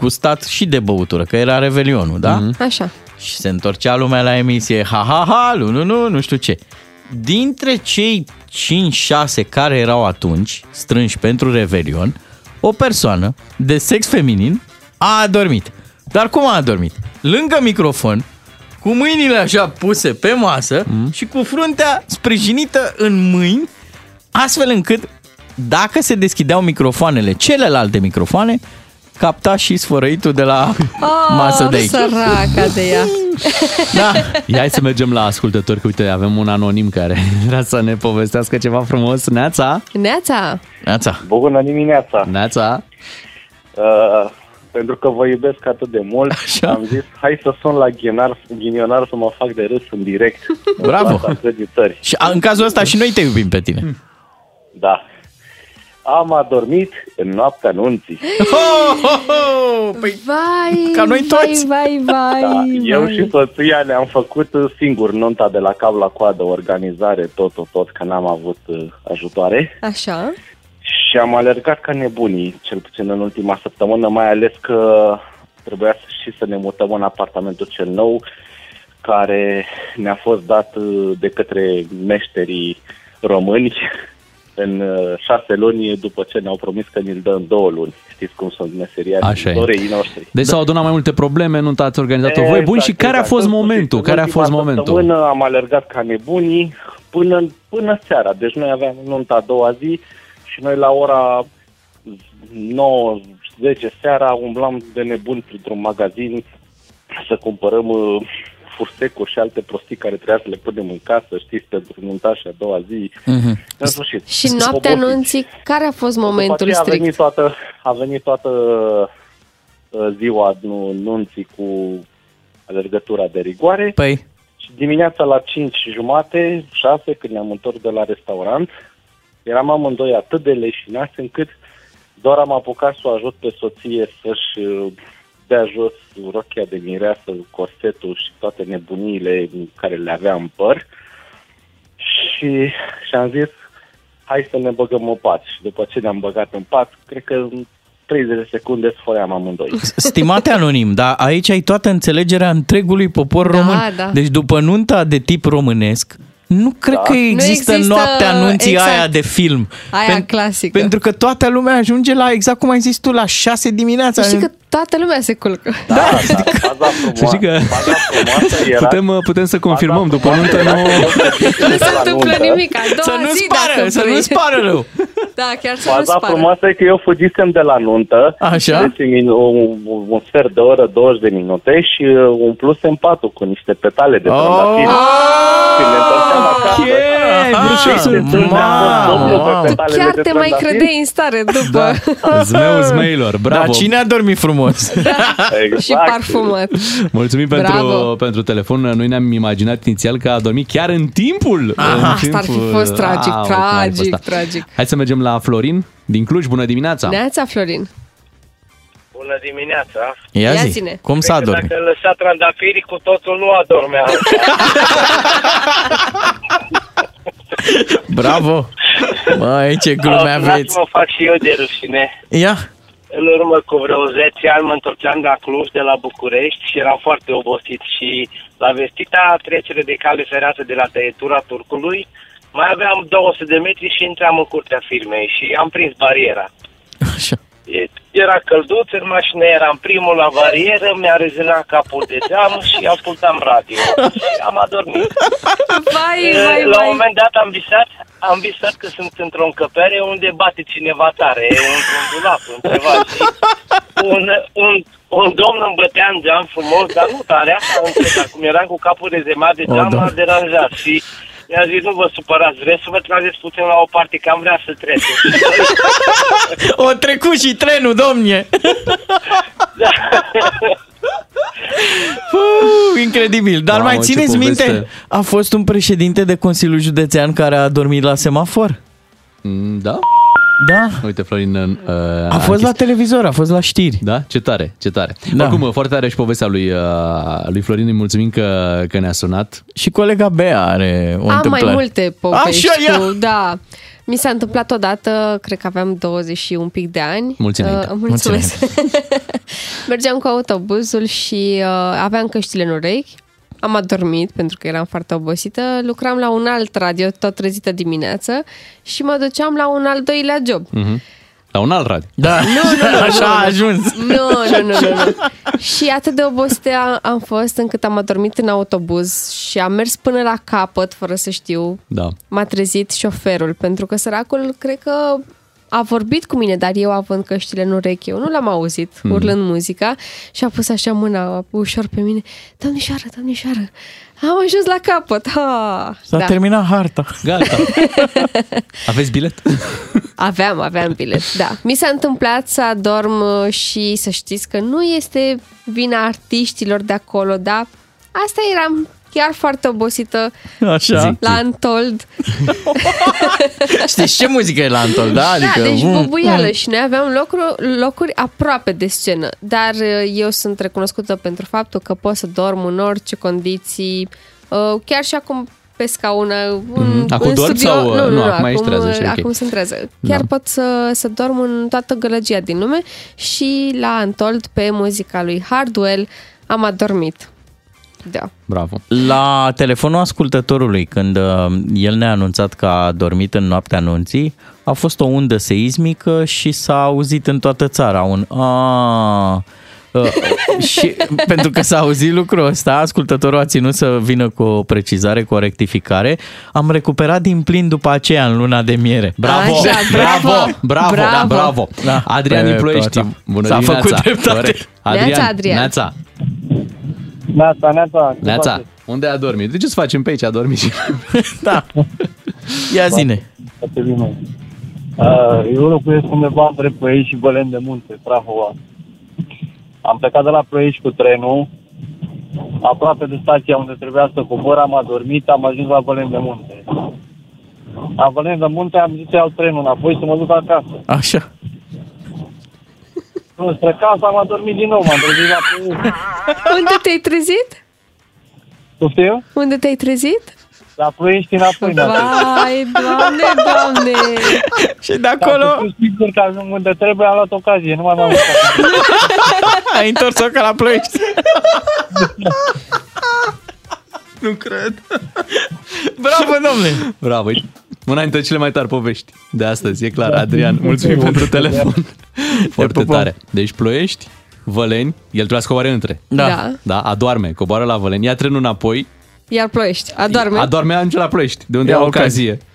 gustat și de băutură, că era Revelionul, da? Mm-hmm. Așa. Și se întorcea lumea la emisie, ha, ha, ha, nu, nu, nu, nu știu ce. Dintre cei 5-6 care erau atunci strânși pentru Revelion, o persoană de sex feminin a adormit. Dar cum a adormit? Lângă microfon, cu mâinile așa puse pe masă mm. și cu fruntea sprijinită în mâini, astfel încât dacă se deschideau microfoanele, celelalte microfoane, capta și sfărăitul de la Oh, masă de aici. săraca de ea. Da. Ia hai să mergem la ascultători, că uite, avem un anonim care vrea să ne povestească ceva frumos. Neața! Neața! Neața! Bună dimineața! Neața! Uh, pentru că vă iubesc atât de mult, Așa. am zis, hai să sun la ghinionar, ghinionar să mă fac de râs în direct. Bravo! În fața întregii țări. Și a, în cazul ăsta și noi te iubim pe tine. Da. Am adormit în noaptea nunții. Păi, vai, ca noi toți. Vai, vai, vai. Da, eu vai. și soția ne-am făcut singur nunta de la cap la coadă, organizare, tot, tot, tot, că n-am avut uh, ajutoare. Așa. Și am alergat ca nebunii, cel puțin în ultima săptămână, mai ales că trebuia să- și să ne mutăm în apartamentul cel nou, care ne-a fost dat uh, de către meșterii români în uh, șase luni după ce ne-au promis că ne-l dă în două luni. Știți cum sunt meseriarii Așa e. dorei noștri. Deci s-au adunat mai multe probleme, nu ați organizat-o voi. Bun, și care a fost În sfârșit, momentul? în Care a ultima fost momentul? săptămână am alergat ca nebunii până, până seara. Deci noi aveam nunta a doua zi și noi la ora 9, 10 seara umblam de nebuni printr-un magazin să cumpărăm uh, fursecuri și alte prostii care trebuia să le punem în casă, știți, pentru nunta și a doua zi. Mhm. În sfârșit. Și noaptea Obosiți. anunții, care a fost momentul După aceea a strict? venit toată, a venit toată uh, ziua nu, nunții cu alergătura de rigoare. Păi, Și dimineața la 5 jumate, 6, când ne-am întors de la restaurant, eram amândoi atât de leșinați încât doar am apucat să o ajut pe soție să-și uh, dea jos rochia de mireasă, corsetul și toate nebuniile care le avea în păr. Și, și am zis, hai să ne băgăm în pat. Și după ce ne-am băgat în pat, cred că în 30 de secunde sfoiam amândoi. Stimate anonim, dar aici ai toată înțelegerea întregului popor Da, român. da. Deci după nunta de tip românesc, nu cred Da. că Nu există, există, noaptea anunții exact. aia de film. Aia clasică. Pentru că toată lumea ajunge la, exact cum ai zis tu, la 6 dimineața. Știi că toată lumea se culcă. Da, da, baza frumoasă, Să știi că baza frumoasă era... putem, uh, putem să confirmăm, după nuntă nu... Nu se întâmplă nimic. A doua Să nu zi, spară, dacă să vrei. nu spară rău. Da, chiar să nu Baza spară. frumoasă e că eu fugisem de la nuntă. Așa? Deci un, un, un sfert de oră, 20 de minute și uh, umplusem patul cu niște petale de trandafiri. Și ne întorceam acasă. Ok, brușei sunt- Mamă, Chiar te mai credeai în stare după. Zmeu zmeilor, bravo! Dar cine a dormit frumos? Exact. Și parfumat. Mulțumim pentru, Bravo. pentru telefon. Noi ne-am imaginat inițial că a dormit chiar în timpul. în Asta ar fi timpul- fost tragic, Aoleu, cum ar fi tragic, fost, da. tragic. Hai să mergem la Florin din Cluj. Bună dimineața! Neața, Florin. Bună dimineața! Ia Ia zi, ține. cum s-a Cred că dormit? Dacă lăsa trandafirii cu totul nu adormea. Bravo! Măi, ce glume aveți! mă fac și eu de rușine. Ia, În urmă cu vreo 10 ani mă întorceam de la Cluj, de la București și eram foarte obosit și la vestita trecere de cale ferată de la tăietura Turcului mai aveam 200 de metri și intram în curtea firmei și am prins bariera. așa. E- Era călduț, în mașină eram primul la barieră, mi-a rezenat capul de geam și ascultam radio. Și am adormit. Vai, E, vai, La un vai. moment dat am visat, am visat că sunt într-o încăpere unde bate cineva tare, într-un dulap, undeva. Și un, un, un domn îmi bătea în geam frumos, dar nu tare, așa încet, dar cum eram cu capul rezemat de O, geam, m-a Doamne. deranjat și mi-a zis, nu vă supărați, vreți să vă trageți puțin la o parte, că am vrea să trece. O trecut și trenul, domnie! Puh, incredibil. Dar Mamă, mai ce țineți poveste. minte? A fost un președinte de Consiliu Județean care a dormit la semafor? Mm, Da? Da. Uite, Florin... Uh, A fost la televizor, a fost la știri. Da? Ce tare, ce tare. Da. Oricum, foarte tare și povestea lui, uh, lui Florin. Îi mulțumim că, că ne-a sunat. Și colega Bea are o Am întâmplare. mai multe povești Așa, ia! cu, da. Mi s-a întâmplat odată, cred că aveam 20 și un pic de ani. Mulți înainte. Uh, mulțumesc. Mergeam cu autobuzul și uh, aveam căștile în urechi. Am adormit pentru că eram foarte obosită. Lucram la un alt radio, tot trezită dimineață și mă duceam la un al doilea job. Mhm. La un alt radio. Da, Nu, nu, nu, așa nu, a nu. ajuns. Nu, nu, nu, nu, nu. Și atât de obosită am- am fost încât am adormit în autobuz și am mers până la capăt fără să știu. Da. M-a trezit șoferul, pentru că săracul cred că a vorbit cu mine, dar eu având căștile în urechi, eu nu l-am auzit Hmm. urlând muzica și a pus așa mâna ușor pe mine. Domnișoară, domnișoară, am ajuns la capăt. Ha! S-a Da. terminat harta. Gata. Aveți bilet? Aveam, aveam bilet, da. Mi s-a întâmplat să adorm uh, și să știți că nu este vina artiștilor de acolo, dar asta eram chiar foarte obosită Așa. Zi, la zi. Antold. Știți ce muzică e la Antol, da? da, deci mm, bubuială mm. și noi aveam locuri, locuri aproape de scenă, dar uh, eu sunt recunoscută pentru faptul că pot să dorm în orice condiții, uh, chiar și acum pe scaun uh, în, Mhm. Acum în dormi studio. sau, nu, nu, nu, nu, acum ești trează uh, și ok. acum sunt trează. Chiar Da. pot să, să dorm în toată gălăgia din lume și la Antold pe muzica lui Hardwell am adormit. Da. Bravo. La telefonul ascultătorului, când uh, el ne-a anunțat că a dormit în noaptea anunții, a fost o undă seismică și s-a auzit în toată țara un a și pentru că s-a auzit lucrul ăsta, ascultătorul a ținut să vină cu o precizare, cu o rectificare. Am recuperat din plin după aceea în luna de miere. Bravo, Așa, bravo, bravo, bravo. bravo. Da. Adrian din Pe- Ploiești, pe- bună S-a dimineața. făcut dreptate. Corect. Adrian, Neața, Adrian. Neața, Neața, neața. ce Neața. faceți? Unde a dormit? De ce să facem pe aici? A dormit și... Da. Ia zine. Foarte bine. Uh, eu locuiesc undeva între Ploiești și Bălen de Munte, Prahova. Am plecat de la Ploiești cu trenul, aproape de stația unde trebuia să cobor, am adormit, am ajuns la Bălen de Munte. La Bălen de Munte am zis să iau trenul înapoi să mă duc acasă. Așa. Nu, spre casă am adormit din nou, m-am trezit la Ploiești. Unde te-ai trezit? Poftim? Unde te-ai trezit? La Ploiești înapoi. neața. Vai, doamne, doamne! Și de Acolo... Am fost sigur că ajung unde trebuie, am luat ocazie, nu mai am Ai întors-o ca la Ploiești. Nu cred. Bravo, domnule! Bravo, e una dintre cele mai tari povești de astăzi, e clar. Adrian, mulțumim pentru telefon. Foarte pupăm. tare. Deci Ploiești, Văleni, el trebuia să coboare între. Da. Da. Da, adorme, coboară la Văleni, ia trenul înapoi, Iar ploiești. Adorme. adorme, ajunge la Ploiești, de unde Ia ia ocazie. ocazie.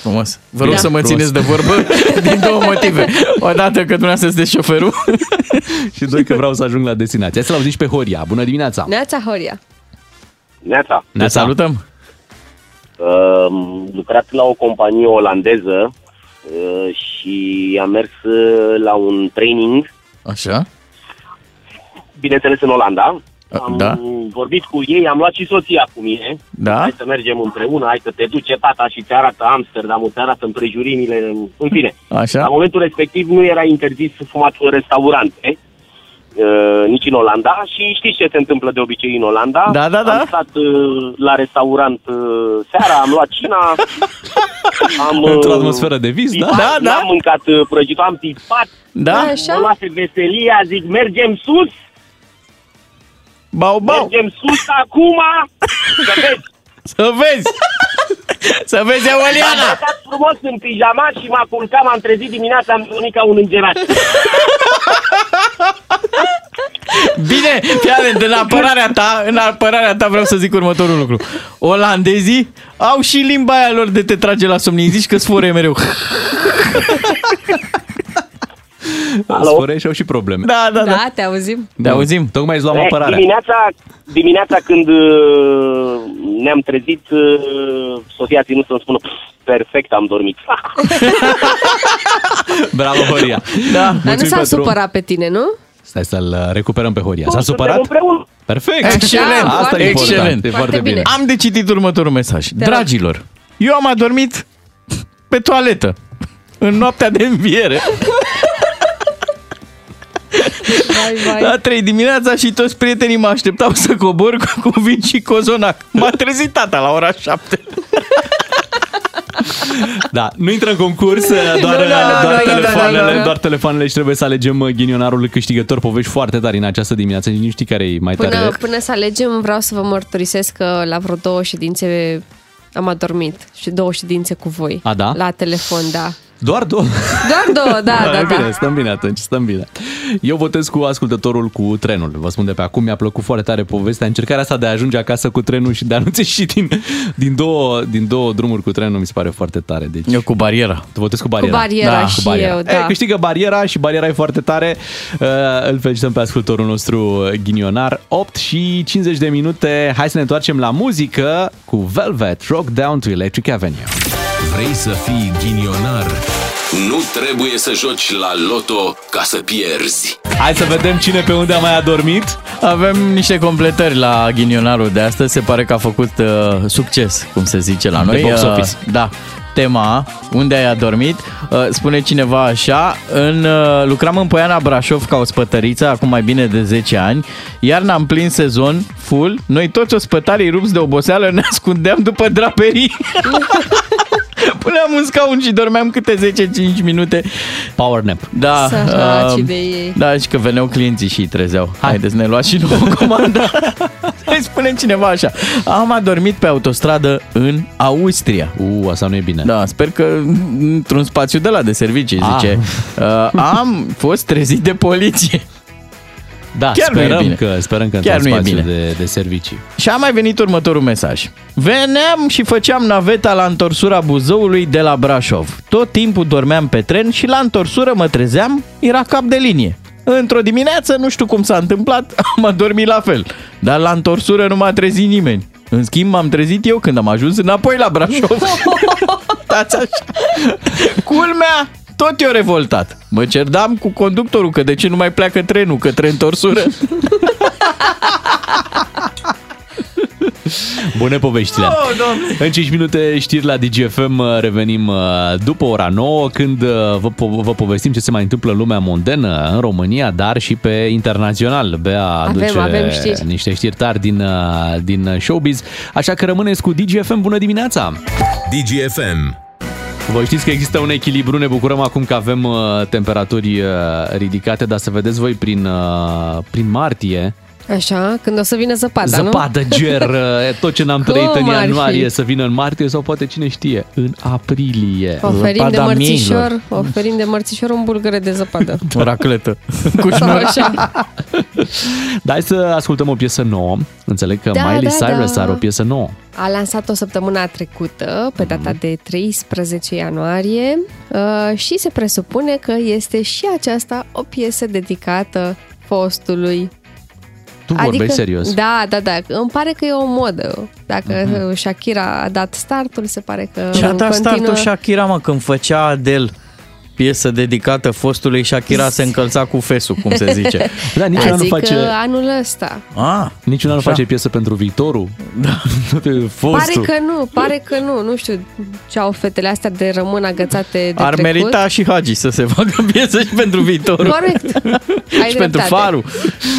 Frumos. Vă rog Da. să mă Frumos. țineți de vorbă din două motive. Odată că dumneavoastră sunteți șoferul. Și doi, că vreau să ajung la destinație. Hai să-l auzim și pe Horia. Bună dimineața! Neața Horia. Neața. Ne salutăm. Uh, lucrat la o companie olandeză uh, și am mers uh, la un training, Așa. bineînțeles în Olanda. Am Da. vorbit cu ei, am luat și soția cu mine. Da. Hai să mergem împreună, hai că te duce tata și ți arată Amsterdam, ți arată împrejurimile, în fine. La Așa. momentul respectiv nu era interzis fumatul în restaurante, uh, nici în Olanda și știți ce se întâmplă de obicei în Olanda? Da, da, da. Am stat uh, la restaurant uh, seara, am luat cina, am... Într-o uh, atmosferă de vis, da? tipat, Da, da. N-am mâncat uh, prăjitul, am tipat, Da? Așa? mă luase veselia, zic, mergem sus, Bau, bau. mergem sus acum, să vezi. Să vezi. Să vezi, Am Euliana. stat frumos în pijama și m-a culcat, m-am trezit dimineața, am venit ca un îngerat. Bine, fii atent, în apărarea ta, în apărarea ta vreau să zic următorul lucru. Olandezii au și limba aia lor de te trage la somn. Îi zici că sfore mereu. Alo? Sfore și au și probleme. Da, da, da. Da, te auzim. Te auzim. Tocmai îți luam Eh, apărarea. Dimineața, dimineața când uh, ne-am trezit, uh, Sofia a ținut să-mi spună "Pf, perfect, am dormit. Bravo, Horia. Da. Dar nu Mulțumim s-a pentru- supărat pe tine, nu? Stai să-l uh, recuperăm pe Horia. S-a Suntem supărat? împreună. Perfect. Excelent. Asta foarte e important. excelent. E foarte Foarte bine. bine. Am de citit următorul mesaj. rog. Dragilor, eu am adormit pe toaletă. în noaptea de înviere. Vai, vai. La 3 dimineața și toți prietenii mă așteptau să cobor cu, cu vin și cozonac. M-a trezit tata la ora 7. Da, nu intră în concurs, doar, Nu, nu, nu, doar, nu, nu, telefoanele, nu, nu. doar telefoanele și trebuie să alegem uh, ghinionarul câștigător. Povești foarte tari în această dimineață. Nici nu știi care e mai tare. Până, până să alegem, vreau să vă mărturisesc că la vreo două ședințe am adormit și două ședințe cu voi. A, da? La telefon, da. Doar două. Doar două, da, da, e bine, da. stăm bine atunci, stăm bine. Eu votez cu ascultătorul cu trenul. Vă spun de pe acum, mi-a plăcut foarte tare povestea. Încercarea asta de a ajunge acasă cu trenul și de a nu ți și din, din, două, din două drumuri cu trenul mi se pare foarte tare. Deci, Eu cu bariera. tu votezi cu bariera. Cu bariera și eu, da. E, câștigă bariera și bariera e foarte tare. Uh, îl felicităm pe ascultorul nostru ghinionar. 8 și 50 de minute. Hai să ne întoarcem la muzică cu Velvet, Rock Down to Electric Avenue. Vrei să fii ghinionar? Nu trebuie să joci la loto ca să pierzi. Hai să vedem cine pe unde a mai adormit. Avem niște completări la ghinionarul de astăzi. Se pare că a făcut uh, succes, cum se zice la De noi. box Uh, office. da. Tema, unde ai adormit, uh, spune cineva așa, în, uh, lucram în Poiana Brașov ca o spătăriță acum mai bine de 10 ani, iarna în plin sezon, full, noi toți ospătarii rupți de oboseală ne ascundeam după draperii. Puneam un scaun și dormeam câte 10-5 minute. Power nap. Da. Săraci um, de ei. da, și că veneau clienții și îi trezeau. Haideți, ne luați și nouă comanda. Îi spune cineva așa. Am adormit pe autostradă în Austria. U, asta nu e bine. Da, sper că într-un spațiu de la de servicii, Ah. zice. Uh, am fost trezit de poliție. Da, Chiar nu e sperăm bine. că, sperăm că Chiar într-un nu e spațiu bine. de, de servicii. Și a mai venit următorul mesaj. Veneam și făceam naveta la întorsura Buzăului de la Brașov. Tot timpul dormeam pe tren și la întorsură mă trezeam, era cap de linie. Într-o dimineață, nu știu cum s-a întâmplat, am adormit la fel. Dar la întorsură nu m-a trezit nimeni. În schimb, m-am trezit eu când am ajuns înapoi la Brașov. Stați așa. Culmea, tot eu revoltat. Mă cerdam cu conductorul că de ce nu mai pleacă trenul către întorsură. Bune poveștile. Oh, Doamne. În 5 minute știri la DGFM revenim uh, după ora 9 când uh, vă, po- vă povestim ce se mai întâmplă în lumea mondenă, în România, dar și pe internațional. Bea aduce avem știri. niște știri tari din, uh, din showbiz, așa că rămâneți cu DGFM. Bună dimineața! DGFM. Voi știți că există un echilibru, ne bucurăm acum că avem uh, temperaturi uh, ridicate, dar să vedeți voi prin, uh, prin martie, Așa, când o să vină zăpada, zăpadă, nu? ger, uh, tot ce n-am Cum trăit în ar fi? ianuarie să vină în martie sau poate cine știe, în aprilie. Oferim de Zăpada mărțișor, miilor. oferim de mărțișor un bulgăre de zăpadă. O racletă. Cu Sau așa. Dar hai să ascultăm o piesă nouă. Înțeleg că Da, Miley da, Cyrus da. are o piesă nouă. A lansat o săptămână trecută, pe data Mhm. de 13 ianuarie, uh, și se presupune că este și aceasta o piesă dedicată fostului. Tu vorbești serios. Da, da, da. Îmi pare că e o modă. Dacă uh Shakira a dat startul, se pare că Ce a dat continuă... startul Shakira, mă, când făcea Adele piesă dedicată fostului Shakira se încălța cu fesul, cum se zice. Da, niciun an nu Zic face, că anul ăsta. Ah, niciun an nu Așa. face piesă pentru viitorul. Da. Fostul. Pare că nu, pare că nu. Nu știu ce au fetele astea de rămân agățate de ar trecut. merita și Hagi să se facă piesă și pentru viitorul. Corect. Ai și pentru dreptate. farul.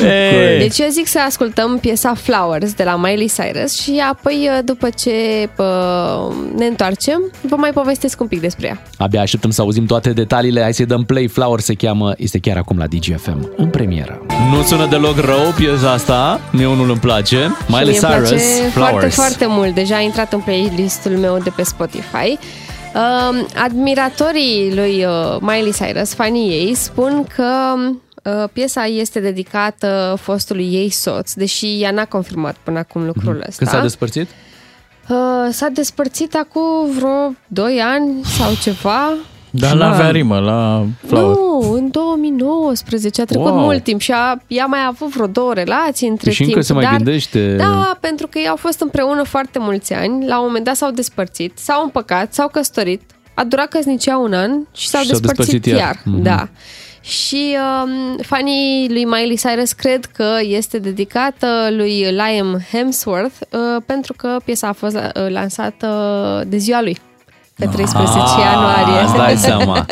Ei, Deci eu zic să ascultăm piesa Flowers de la Miley Cyrus și apoi după ce pă, ne întoarcem, vă mai povestesc un pic despre ea. Abia așteptăm să auzim toate detaliile. Hai să-i dăm play. Flower se cheamă, este chiar acum la DGFM, în premieră. Nu sună deloc rău piesa asta, mie unul îmi place. Miley Și mie îmi Cyrus, place Flowers. foarte, foarte mult. Deja a intrat în playlistul meu de pe Spotify. Uh, admiratorii lui uh, Miley Cyrus, fanii ei, spun că uh, piesa este dedicată fostului ei soț, deși ea n-a confirmat până acum lucrul ăsta. Mhm. Când s-a despărțit? Uh, s-a despărțit acum vreo 2 ani sau ceva. Dar Și nu la- avea rimă la Flower. Nu, în 2019 a trecut Wow. mult timp și a, ea mai a avut vreo două relații între și timp. încă se mai dar, gândește. Da, pentru că ei au fost împreună foarte mulți ani, la un moment dat s-au despărțit, s-au împăcat, s-au căsătorit, a durat căsnicia un an și s-au Și s-au despărțit, despărțit iar. iar. Mhm. Da. Și um, fanii lui Miley Cyrus cred că este dedicată lui Liam Hemsworth uh, pentru că piesa a fost uh, lansată de ziua lui. Pe 13 ianuarie. Ah, îți dai seama.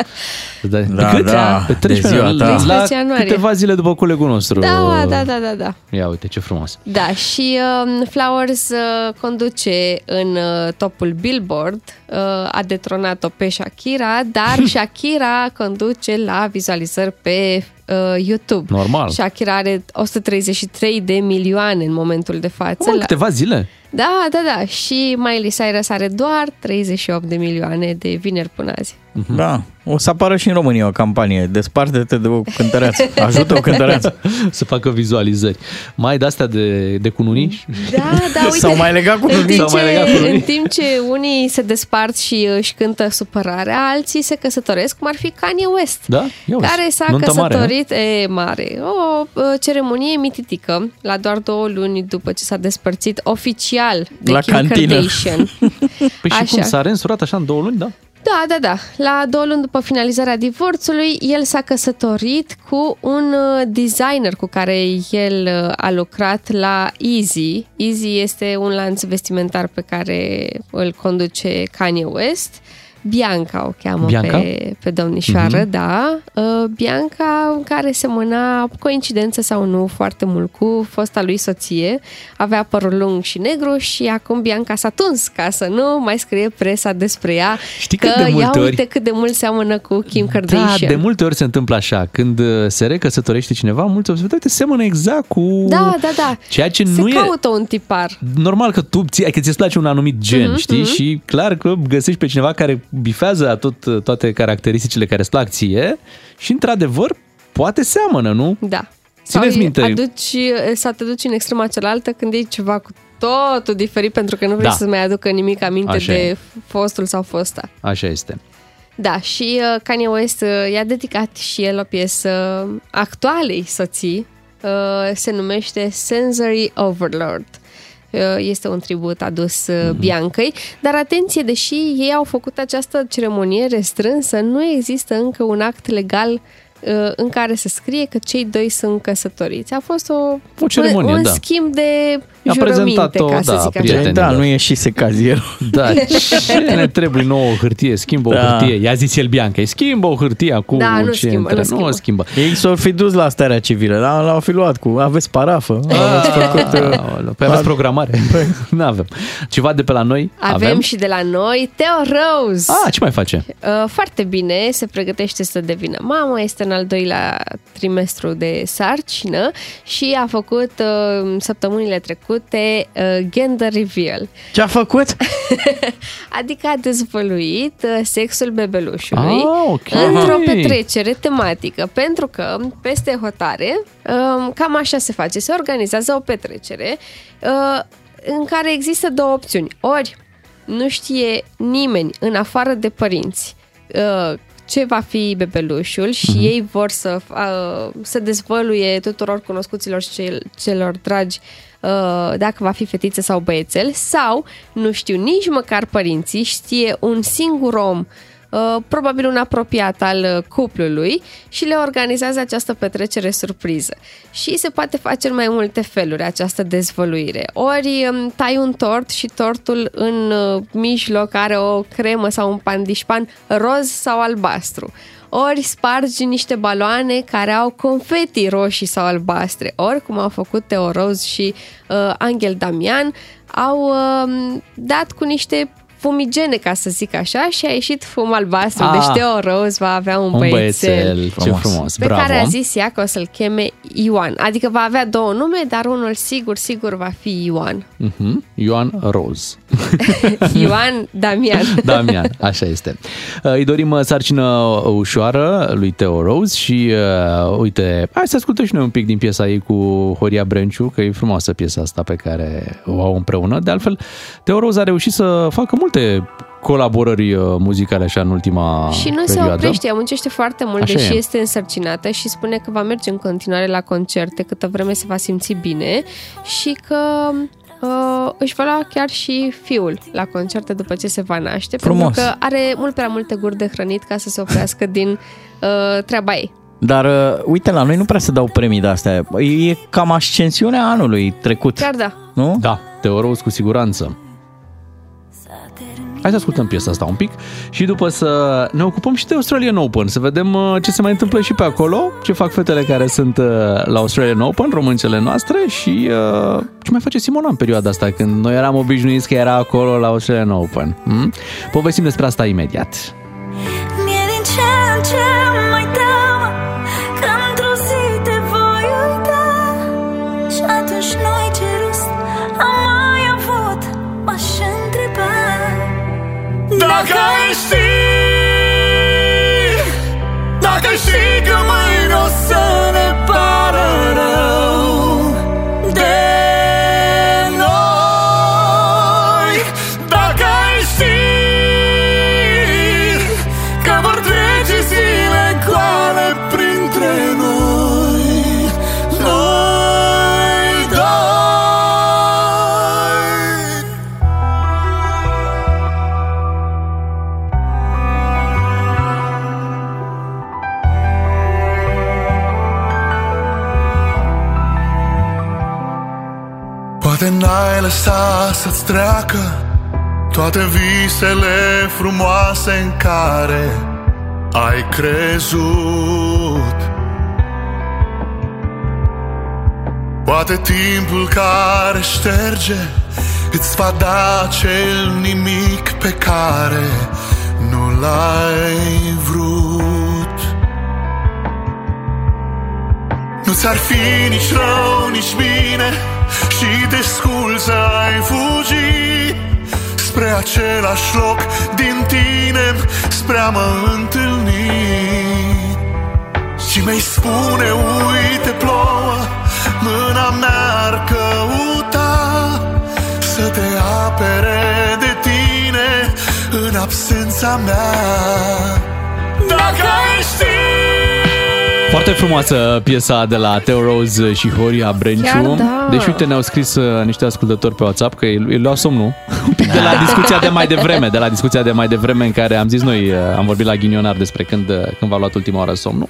Îți dai... Da, Cât? da, Pe 13 de ziua ianuarie. ta. La 13 ianuarie. câteva zile după colegul nostru. Da, da, da, da, da. Ia uite, ce frumos. Da, și um, Flowers uh, conduce în uh, topul Billboard, uh, a detronat-o pe Shakira, dar Shakira conduce la vizualizări pe uh, YouTube. Normal. Shakira are 133 de milioane în momentul de față. Mă, La- câteva zile. Da, da, da. Și Miley Cyrus are doar 38 de milioane de vineri până azi. Da. O să apară și în România o campanie. Desparte-te de o cântăreață. Ajută o cântăreață. Să facă vizualizări. Mai ai de-astea de, de cununii? Da, da, uite. S-au mai legat cu în timp, S-au mai legat cu ce, unii. în timp ce unii se despart și își cântă supărarea, alții se căsătoresc, cum ar fi Kanye West. Da? Ia uzi, care s-a nuntă mare, căsătorit e mare. O uh, ceremonie mititică, la doar două luni după ce s-a despărțit oficial de La Kim cantină. Kardashian. Păi și cum Așa. s-a reînsurat așa în două luni, da? Da, da, da. La două luni după finalizarea divorțului, el s-a căsătorit cu un uh, designer cu care el uh, a lucrat la Easy. Easy este un lanț vestimentar pe care îl conduce Kanye West. Bianca o cheamă Bianca? pe, pe domnișoară, Mhm. da. Uh, Bianca, care semăna, coincidență sau nu, foarte mult cu fosta lui soție, avea părul lung și negru și acum Bianca s-a tuns ca să nu mai scrie presa despre ea Știi că cât de ia multe ori- uite cât de mult seamănă cu Kim Da, Kardashian. de multe ori se întâmplă așa. Când uh, se recăsătorește cineva, mulți ori se uite, seamănă exact cu da, da, da. ceea ce Se nu e... caută un tipar. Normal că tu ți, că ți-ți place un anumit gen, Mhm, știi? mhm. Și clar că găsești pe cineva care bifează tot, toate caracteristicile care îți plac ție și într-adevăr poate seamănă, nu? Da. Țineți Sau minte. Aduci, să te duci în extrema cealaltă când e ceva cu totul diferit pentru că nu vrei Da. să-ți mai aducă nimic aminte Așa de e. fostul sau fosta. Așa este. Da, și uh, Kanye West uh, i-a dedicat și el o piesă actualei soții, uh, se numește Sensory Overlord. Uh, Este un tribut adus uh, Biancăi, dar atenție, deși ei au făcut această ceremonie restrânsă, nu există încă un act legal uh, în care să scrie că cei doi sunt căsătoriți. A fost o, O ceremonie, un, un da. schimb de I-a jurăminte, prezentat-o, ca să da, zic așa. prietenilor. Da, nu e și se cazierul. Da, ce ne trebuie nouă o hârtie? Schimbă Da. o hârtie. I-a zis el Bianca, schimbă o hârtie acum. Da, nu ce schimbă, intră. nu schimbă. Nu o schimbă. Ei s-au fi dus la starea civilă, dar l-au fi luat cu aveți parafă, aveți făcut... uh, Aoleu, Păi aveți programare? Nu avem. Ceva de pe la noi? Avem, și de la noi Teo Rose. Ah, ce mai face? Uh, Foarte bine, se pregătește să devină mamă, este în al doilea trimestru de sarcină și a făcut uh, săptămânile trecute uh, gender reveal. Ce a făcut? Adică a dezvăluit uh, sexul bebelușului Ah, ok. într-o petrecere tematică, pentru că peste hotare um, cam așa se face, se organizează o petrecere uh, în care există două opțiuni. Ori nu știe nimeni în afară de părinți uh, ce va fi bebelușul și Mhm. ei vor să, uh, să dezvăluie tuturor cunoscuților și cel, celor dragi uh, dacă va fi fetiță sau băiețel sau nu știu nici măcar părinții, știe un singur om uh, probabil un apropiat al uh, cuplului și le organizează această petrecere surpriză. Și se poate face în mai multe feluri această dezvăluire. Ori um, tai un tort și tortul în uh, mijloc are o cremă sau un pandișpan roz sau albastru. Ori spargi niște baloane care au confeti roșii sau albastre. Ori, cum au făcut Teo Rose și uh, Angel Damian, au uh, dat cu niște fumigene, ca să zic așa, și a ieșit fum albastru. Ah. Deci Teo Rose va avea un, Un băiețel, băiețel, ce frumos, pe bravo. care a zis ea că o să-l cheme Ioan. Adică va avea două nume, dar unul sigur, sigur va fi Ioan. Mhm. Ioan Rose. Ioan Damian. Damian, așa este. Uh, Îi dorim uh, sarcină ușoară lui Teo Rose și uh, uite, hai să ascultăm și noi un pic din piesa ei cu Horia Brenciu, că e frumoasă piesa asta pe care o au împreună. De altfel, Teo Rose a reușit să facă multe colaborări uh, muzicale așa în ultima Și nu se perioadă. oprește, ea muncește foarte mult, Așa deși e. este însărcinată și spune că va merge în continuare la concerte câtă vreme se va simți bine și că uh, își va lua chiar și fiul la concerte după ce se va naște, Frumos. pentru că are mult prea multe guri de hrănit ca să se oprească din uh, treaba ei. Dar uh, uite, la noi nu prea se dau premii de astea. E cam ascensiunea anului trecut. Chiar da. Nu? Da, Teo Rose cu siguranță. Hai să ascultăm piesa asta un pic și după să ne ocupăm și de Australian Open, să vedem uh, ce se mai întâmplă și pe acolo, ce fac fetele care sunt uh, la Australian Open, româncele noastre și uh, ce mai face Simona în perioada asta când noi eram obișnuiți că era acolo la Australian Open. Hmm? Povestim despre asta imediat. Mie din ce în ce Dacă ai ști n-ai lăsat să-ți treacă Toate visele frumoase în care ai crezut. Poate timpul care șterge Îți va da acel nimic pe care nu l-ai vrut. Nu ți-ar fi nici rău, nici bine Și de sculță ai fugi Spre același loc din tine Spre a mă întâlni. Și mi-ai spune, uite plouă Mâna mea ar căuta Să te apere de tine În absența mea. Dacă ai ști Foarte frumoasă piesa de la Teo Rose și Horia Brenciu. Chiar da. Deci uite, ne-au scris uh, niște ascultători pe WhatsApp că îi îi luau somnul un pic de la discuția de mai devreme, de la discuția de mai devreme în care am zis noi, uh, am vorbit la ghinionar despre când, uh, când v-a luat ultima oară somnul.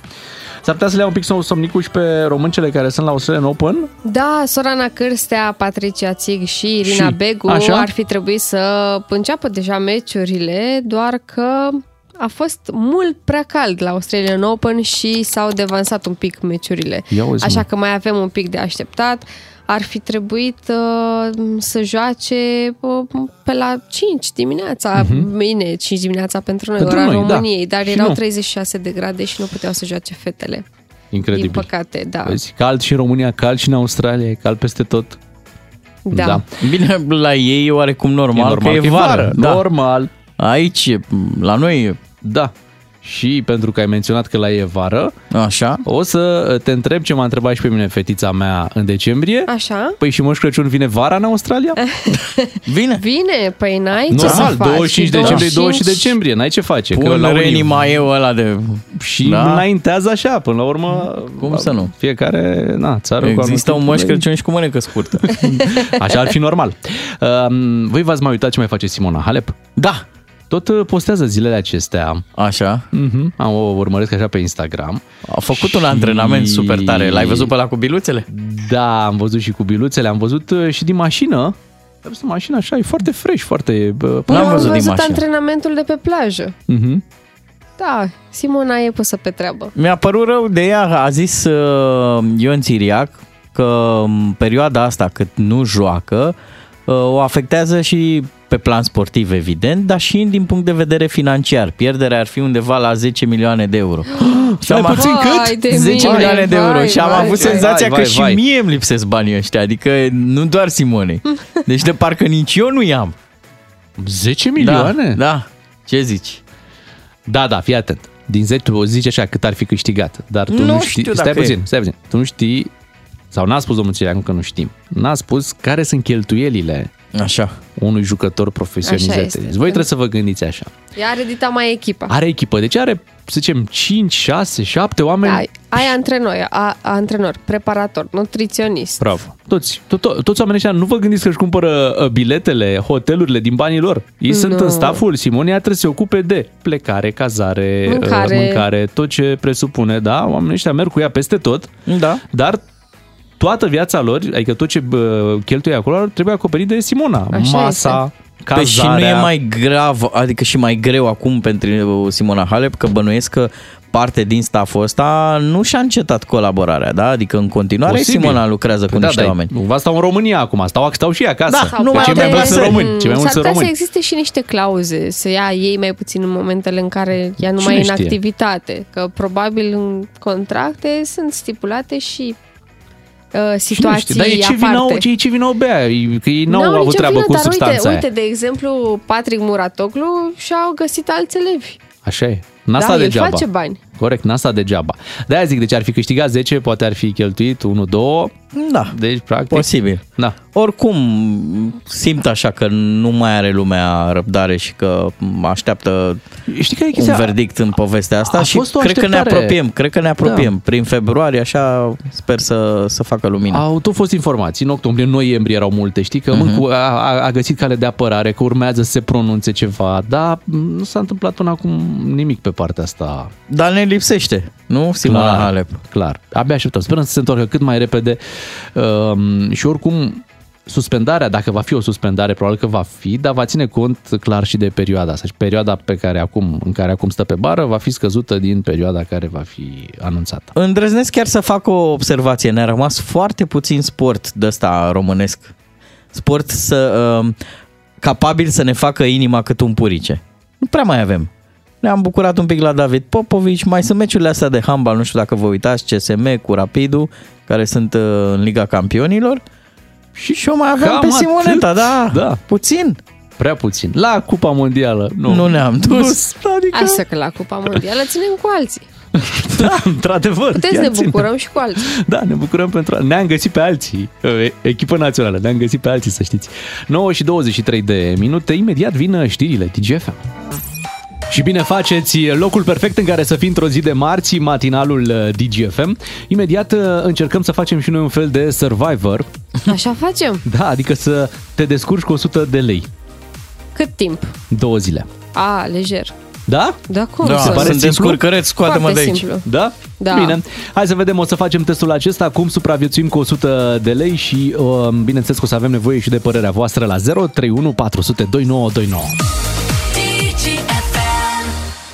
S-ar putea să le ia un pic som- somnicul și pe româncele care sunt la Australian Open. Da, Sorana Cârstea, Patricia Țig și Irina Și, Begu așa? ar fi trebuit să înceapă deja meciurile, doar că a fost mult prea cald la Australian Open și s-au devansat un pic meciurile. Ia uzi, Așa mă. că mai avem un pic de așteptat. Ar fi trebuit uh, să joace uh, pe la 5 dimineața, Mhm. bine, 5 dimineața pentru noi, Pentru ora noi, da. României, dar Și erau nu. 36 de grade și nu puteau să joace fetele. Incredibil. Din păcate, da. Vezi, cald și în România, cald și în Australia, e cald peste tot. Da. Bine, la ei e oarecum normal, E normal că e vară. Da. Normal. Aici, la noi e... Da. Și pentru că ai menționat că la ei e vară, Așa. o să te întreb ce m-a întrebat și pe mine fetița mea în decembrie. Așa? Păi și Moș Crăciun vine vara în Australia? Vine. Vine, păi n-ai ce Normal, să faci. 25 decembrie, 20 decembrie, n-ai ce face. Pun la unii- Reni mai eu ăla de... Și Da? înaintează așa, până la urmă... Cum să nu? Fiecare, na, țară cu Există un anumite- moș Crăciun și cu mânecă scurtă. Așa ar fi normal. Um, voi v-ați mai uitat ce mai face Simona Halep? Da. Tot uh, postează zilele acestea. Așa. Mm-hmm. Am o urmăresc așa pe Instagram. A făcut un antrenament super tare. L-ai văzut pe la cu biluțele? Da, am văzut și cu biluțele, am văzut uh, și din mașină. Am văzut mașina așa, e foarte fresh, foarte... uh, Păi am văzut antrenamentul de pe plajă. Mhm. Da, Simona e pusă pe treabă. Mi-a părut rău de ea, a zis uh, Ion Țiriac că în perioada asta cât nu joacă, uh, o afectează și pe plan sportiv, evident, dar și din punct de vedere financiar. Pierderea ar fi undeva la 10 milioane de euro. și am Stai puțin, cât? de 10 mine, milioane de euro vai, și am vai, avut vai, senzația vai, că și vai. mie îmi lipsesc banii ăștia, adică nu doar Simonei. Deci de parcă nici eu nu i-am. 10 milioane? Da, da. Ce zici? Da, da, fii atent. Din 10, o zici așa cât ar fi câștigat, dar tu Nu nu, știi... știu stai dacă puțin, e. stai puțin. Tu nu știi, sau n-a spus domnul Țiriacu că nu știm, n-a spus care sunt cheltuielile Așa. unui jucător profesionizat. este. Deci voi trebuie să vă gândiți așa. Ea are dita mai echipa. Are echipă, deci are, să zicem, 5, 6, 7 oameni. Ai, ai antrenor, a, antrenor, preparator, nutriționist. Bravo. Toți, to- to- toți oamenii ăștia nu vă gândiți că își cumpără uh, biletele, hotelurile din banii lor. Ei Nu. sunt în staful Simonia, trebuie să se ocupe de plecare, cazare, uh, Mâncare. mâncare tot ce presupune, da? Oamenii ăștia merg cu ea peste tot, Da. dar toată viața lor, adică tot ce bă, cheltuie acolo, trebuie acoperit de Simona. Așa Masa, Păi și nu e mai grav, adică și mai greu acum pentru Simona Halep, că bănuiesc că parte din stafful ăsta nu și-a încetat colaborarea, da? Adică în continuare Posibil. Simona lucrează cu Păi da, niște da, oameni. Nu va stau în România acum, stau, stau și acasă. Da, nu Că mai cei mai au mulți sunt de- români. Cei mai mulți S-ar sunt putea să români. existe și niște clauze, să ia ei mai puțin în momentele în care ea nu Cine mai e în știe? activitate. Că probabil în contracte sunt stipulate și uh, situații Dar ei ce aparte. vinau, ce, ce vinau bea, Ei- că ei n-au N-au avut nicio treabă vină, cu dar substanța uite, aia. uite, de exemplu, Patrick Muratoglu și-au găsit alți elevi. Așa e. N-a Da, stat el degeaba. face bani. Corect, n-a stat degeaba. De-aia zic, deci ar fi câștigat 10, poate ar fi cheltuit 1-2. Da. Deci, practic... Posibil. Da. Oricum, simt așa că nu mai are lumea răbdare și că așteaptă Știi care e un chestia? verdict în povestea asta A și fost o cred că ne așteptare. apropiem, cred că ne apropiem. Da. Prin februarie, așa, sper să, să facă lumină. Au tot fost informații, în octombrie, în noiembrie erau multe, știi, că Mhm. uh-huh. mă, a, a, a găsit cale de apărare, că urmează să se pronunțe ceva, dar nu s-a întâmplat până acum nimic pe partea asta. Dar ne lipsește, nu, Simona clar, Halep? Clar, abia așteptăm. Sperăm să se întoarcă cât mai repede um, și oricum suspendarea, dacă va fi o suspendare, probabil că va fi, dar va ține cont clar și de perioada asta. Și perioada pe care acum, în care acum stă pe bară va fi scăzută din perioada care va fi anunțată. Îndrăznesc chiar să fac o observație. Ne-a rămas foarte puțin sport de ăsta românesc. Sport să, uh, capabil să ne facă inima cât un purice. Nu prea mai avem. Ne-am bucurat un pic la David Popovici, mai sunt meciurile astea de handbal, nu știu dacă vă uitați, CSM cu Rapidul, care sunt uh, în Liga Campionilor. Și și eu mai aveam Cam pe atât. Simoneta, da, Da. puțin. Prea puțin. La Cupa Mondială, nu. Nu ne-am dus. Adică... Asta că la Cupa Mondială ținem cu alții. Da, într-adevăr. Puteți chiar ne ținem. bucurăm și cu alții. Da, ne bucurăm pentru... Ne-am găsit pe alții, e- echipă națională, ne-am găsit pe alții, să știți. 9 și 23 de minute, imediat vin știrile DGFM. Și bine faceți locul perfect în care să fii într-o zi de marți, matinalul uh, DGFM. Imediat uh, încercăm să facem și noi un fel de survivor. Așa facem. Da, adică să te descurci cu 100 de lei. Cât timp? Două zile. A, lejer. Da? Da, cum Da, să? sunt simplu? descurcăreți, scoate-mă Foarte de aici. simplu. Da? Da. Bine. Hai să vedem, o să facem testul acesta, cum supraviețuim cu 100 de lei și uh, bineînțeles că o să avem nevoie și de părerea voastră la 031 400 2929.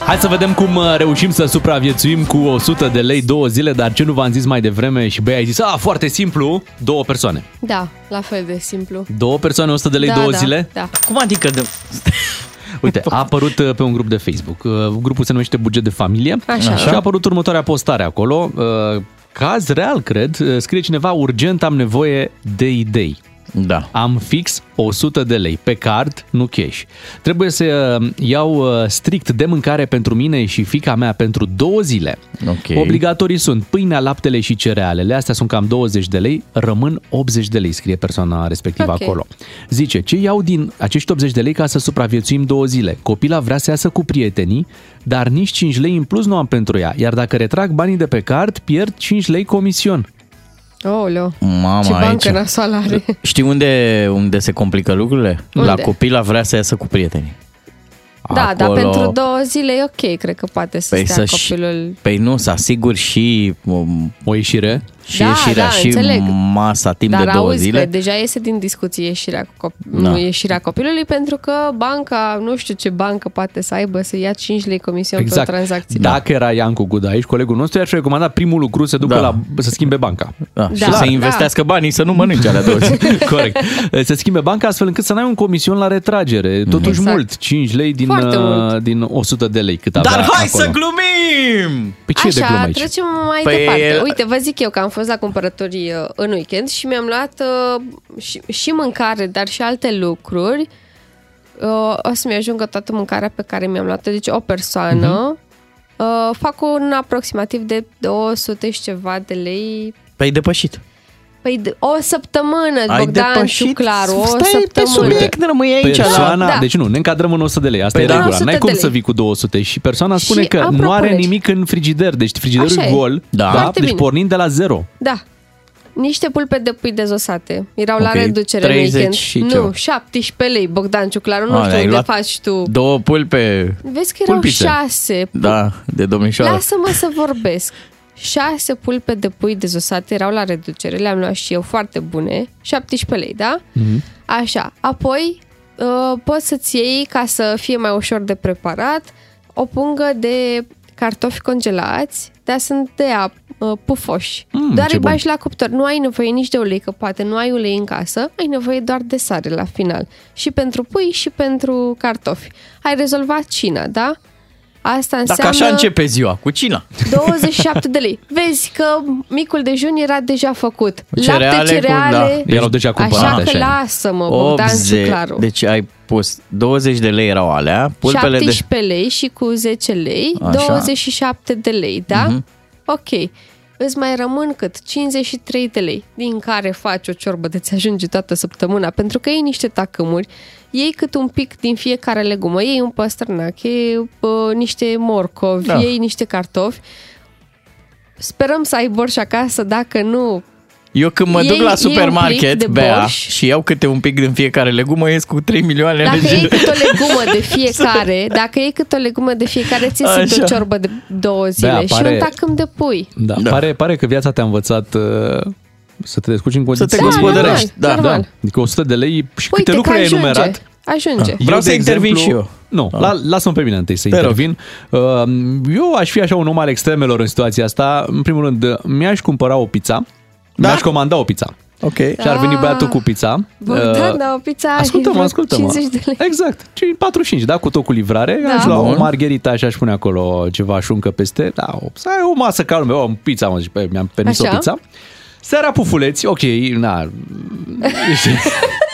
Hai să vedem cum uh, reușim să supraviețuim cu 100 de lei două zile, dar ce nu v-am zis mai devreme și băi ai zis, a, foarte simplu, două persoane. Da, la fel de simplu. Două persoane, 100 de lei da, două da, zile? Da. Cum adică? De... Uite, a apărut uh, pe un grup de Facebook. Uh, Grupul se numește Buget de Familie Așa. și a apărut următoarea postare acolo. Uh, Caz real, cred, uh, scrie cineva, urgent am nevoie de idei. Da. Am fix 100 de lei pe card, nu cash. Trebuie să uh, iau uh, strict de mâncare pentru mine și fica mea pentru două zile. Ok. Obligatorii sunt pâinea, laptele și cerealele. Astea sunt cam 20 de lei, rămân 80 de lei, scrie persoana respectivă Ok. acolo. Zice, ce iau din acești 80 de lei ca să supraviețuim două zile? Copila vrea să iasă cu prietenii, dar nici 5 lei în plus nu am pentru ea, iar dacă retrag banii de pe card, pierd 5 lei comision. Oleo. Mama, Ce bancă aici. nasoală are. Știi unde, unde se complică lucrurile? Unde? La copila vrea să iasă cu prietenii. Da, dar Acolo- pentru două zile e ok, cred că poate să Păi, stea să și- copilul. Păi nu, să asigur și um, O ieșire? Și Da, ieșirea da, și înțeleg. masa timp Dar de două auzi zile. că deja iese din discuție ieșirea, cu cop- Da. nu ieșirea copilului pentru că banca, nu știu ce bancă poate să aibă să ia 5 lei comision pe o Exact. tranzacție. Dacă era Iancu Guda aici, colegul nostru, i-aș recomanda primul lucru să ducă Da. la, să schimbe banca. Da, și Da, să da. investească banii să nu mănânce alea două zile. Corect. Să schimbe banca astfel încât să n-ai un comision la retragere. Totuși Exact. mult, 5 lei din, Foarte uh, mult. din 100 de lei cât avea Dar hai acolo. să glumim! Păi ce e de glumă Așa, aici? trecem mai Păi, departe. el- Uite, vă zic eu că am fost la cumpărături uh, în weekend și mi-am luat uh, și, și mâncare, dar și alte lucruri. Uh, o să-mi ajungă toată mâncarea pe care mi-am luat-o, deci o persoană. Uh, fac un aproximativ de 200 și ceva de lei Păi depășit. Păi de- o săptămână, Ai Bogdan depășit? Claru, o Stai pe săptămână. subiect, nu rămâi aici la... Persoana, Da. deci nu, ne încadrăm în 100 de lei, asta Păi e da. regula. 100 N-ai de cum lei. să vii cu 200 și persoana spune Și că am nu are propuneri. nimic în frigider, deci frigiderul Așa e e. gol, Da. da? Foarte deci bine. pornind de la zero. Da. Niște pulpe de pui dezosate. Erau la Ok, reducere în 30 weekend. și nu, ceva. 17 lei, Bogdan Ciuclaru. Nu A, știu ai unde luat faci tu. Două pulpe, Vezi că erau pulpițe. șase. da, de domnișoară. Lasă-mă să vorbesc. Șase pulpe de pui dezosate erau la reducere, le-am luat și eu foarte bune, 17 lei, da? Mhm. Așa, apoi uh, poți să-ți iei, ca să fie mai ușor de preparat, o pungă de cartofi congelați, dar sunt de ap, uh, pufoși. Mm, doar ce îi bun. bagi la cuptor. Nu ai nevoie nici de ulei, că poate nu ai ulei în casă, ai nevoie doar de sare la final. Și pentru pui și pentru cartofi. Ai rezolvat cina, da? Asta Dacă înseamnă... așa începe ziua, cu cina. 27 de lei. Vezi că micul dejun era deja făcut. Cereale Lapte, cu- cereale. da. Erau deja cumpărate, Așa că așa e. lasă-mă, Bogdan 80, Suclaru. deci ai pus 20 de lei erau alea, pulpele de... 17 lei și cu 10 lei, Așa. 27 de lei, da? Mhm. Ok. Îți mai rămân cât? 53 de lei, din care faci o ciorbă de ți ajunge toată săptămâna, pentru că iei niște tacâmuri, iei cât un pic din fiecare legumă, iei un păstrănac, iei uh, niște morcovi, Da. iei niște cartofi. Sperăm să ai borș acasă, dacă nu, Eu când mă Iei- duc la iei un plic supermarket, de Bea, borș. și iau câte un pic din fiecare legumă, ies cu 3 milioane Dacă de iei cât o legumă de fiecare, dacă iei cât o legumă de fiecare, ți Așa. iese o ciorbă de două zile Bea, și pare- un tacâm de pui. Da, da. Pare, pare că viața te-a învățat uh, să te descurci în condiții. te Da, gospodărești, normal, da. normal. Adică 100 de lei și Uite câte lucruri că ai ajunge. enumerat. Ajunge. Eu, Vreau de să intervin exemplu- și eu. Nu, Ah. la, lasă-mă pe mine întâi să Te rog. intervin. Uh, Eu aș fi așa un om al extremelor în situația asta. În primul rând, mi-aș cumpăra o pizza, Da? mi-aș comanda o pizza. Ok. Și ar veni Ah. băiatul cu pizza. Bogdan, Uh, da, o pizza Ascultă-mă, e ascultă-mă. 50 de lei. Exact. Ci 45, da, cu tot cu livrare. Da. Aș lua o Bun. margherita și aș pune acolo ceva șuncă peste. Da, o, să ai o masă calmă, o pizza, mă zic, pe- mi-am permis Așa. o pizza. Seara pufuleți, ok, na.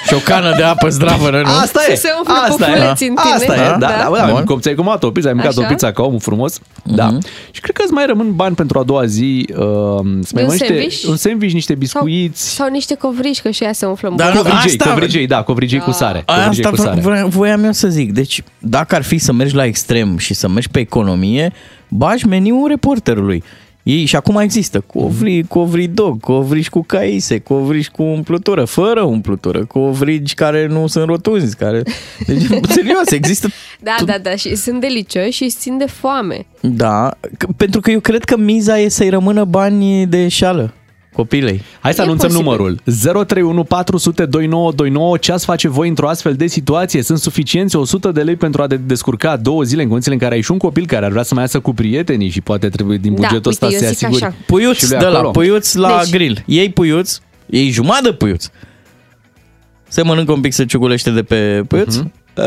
Și o cană de apă zdravă, nu? Asta e. Să se umfle Asta e. pufuleți în tine. Asta e. Da, Da. da, da, Bun. da cum ți-ai comandat o pizza, ai mâncat Așa. o pizza ca omul frumos. Da. Și cred că îți mai rămân bani pentru a doua zi uh, să mai un mănânci niște, sandwich? un sandwich, niște biscuiți. Sau niște covrici, că și ea se umflă în Dar bucăți. nu, Covrigei, asta- covrigei, da, covrigei cu sare. Covrigei Asta cu sare. vre- voiam eu să zic. Deci, dacă ar fi să mergi la extrem și să mergi pe economie, bagi meniul reporterului. Ei, și acum există covri, covri dog, covrici cu caise, covrici cu umplutură, fără umplutură, covrici care nu sunt rotunzi, care... Deci, serios, există... Da, da, da, și sunt delicioși și îți țin de foame. Da, că- pentru că eu cred că miza e să-i rămână bani de șală copilei. Hai să E anunțăm posibil. numărul 031 400 2929. Ce ați face voi într-o astfel de situație? Sunt suficienți 100 de lei pentru a te descurca două zile în condițiile în care ai și un copil care ar vrea să mai iasă cu prietenii și poate trebuie din Da, bugetul uite, ăsta să eu se zic asiguri. așa. Puiuț și lui de la acolo. puiuț la Deci- grill. Iei puiuț, iei jumătate de puiuț. Se mănâncă un pic, se ciugulește de pe puiuț.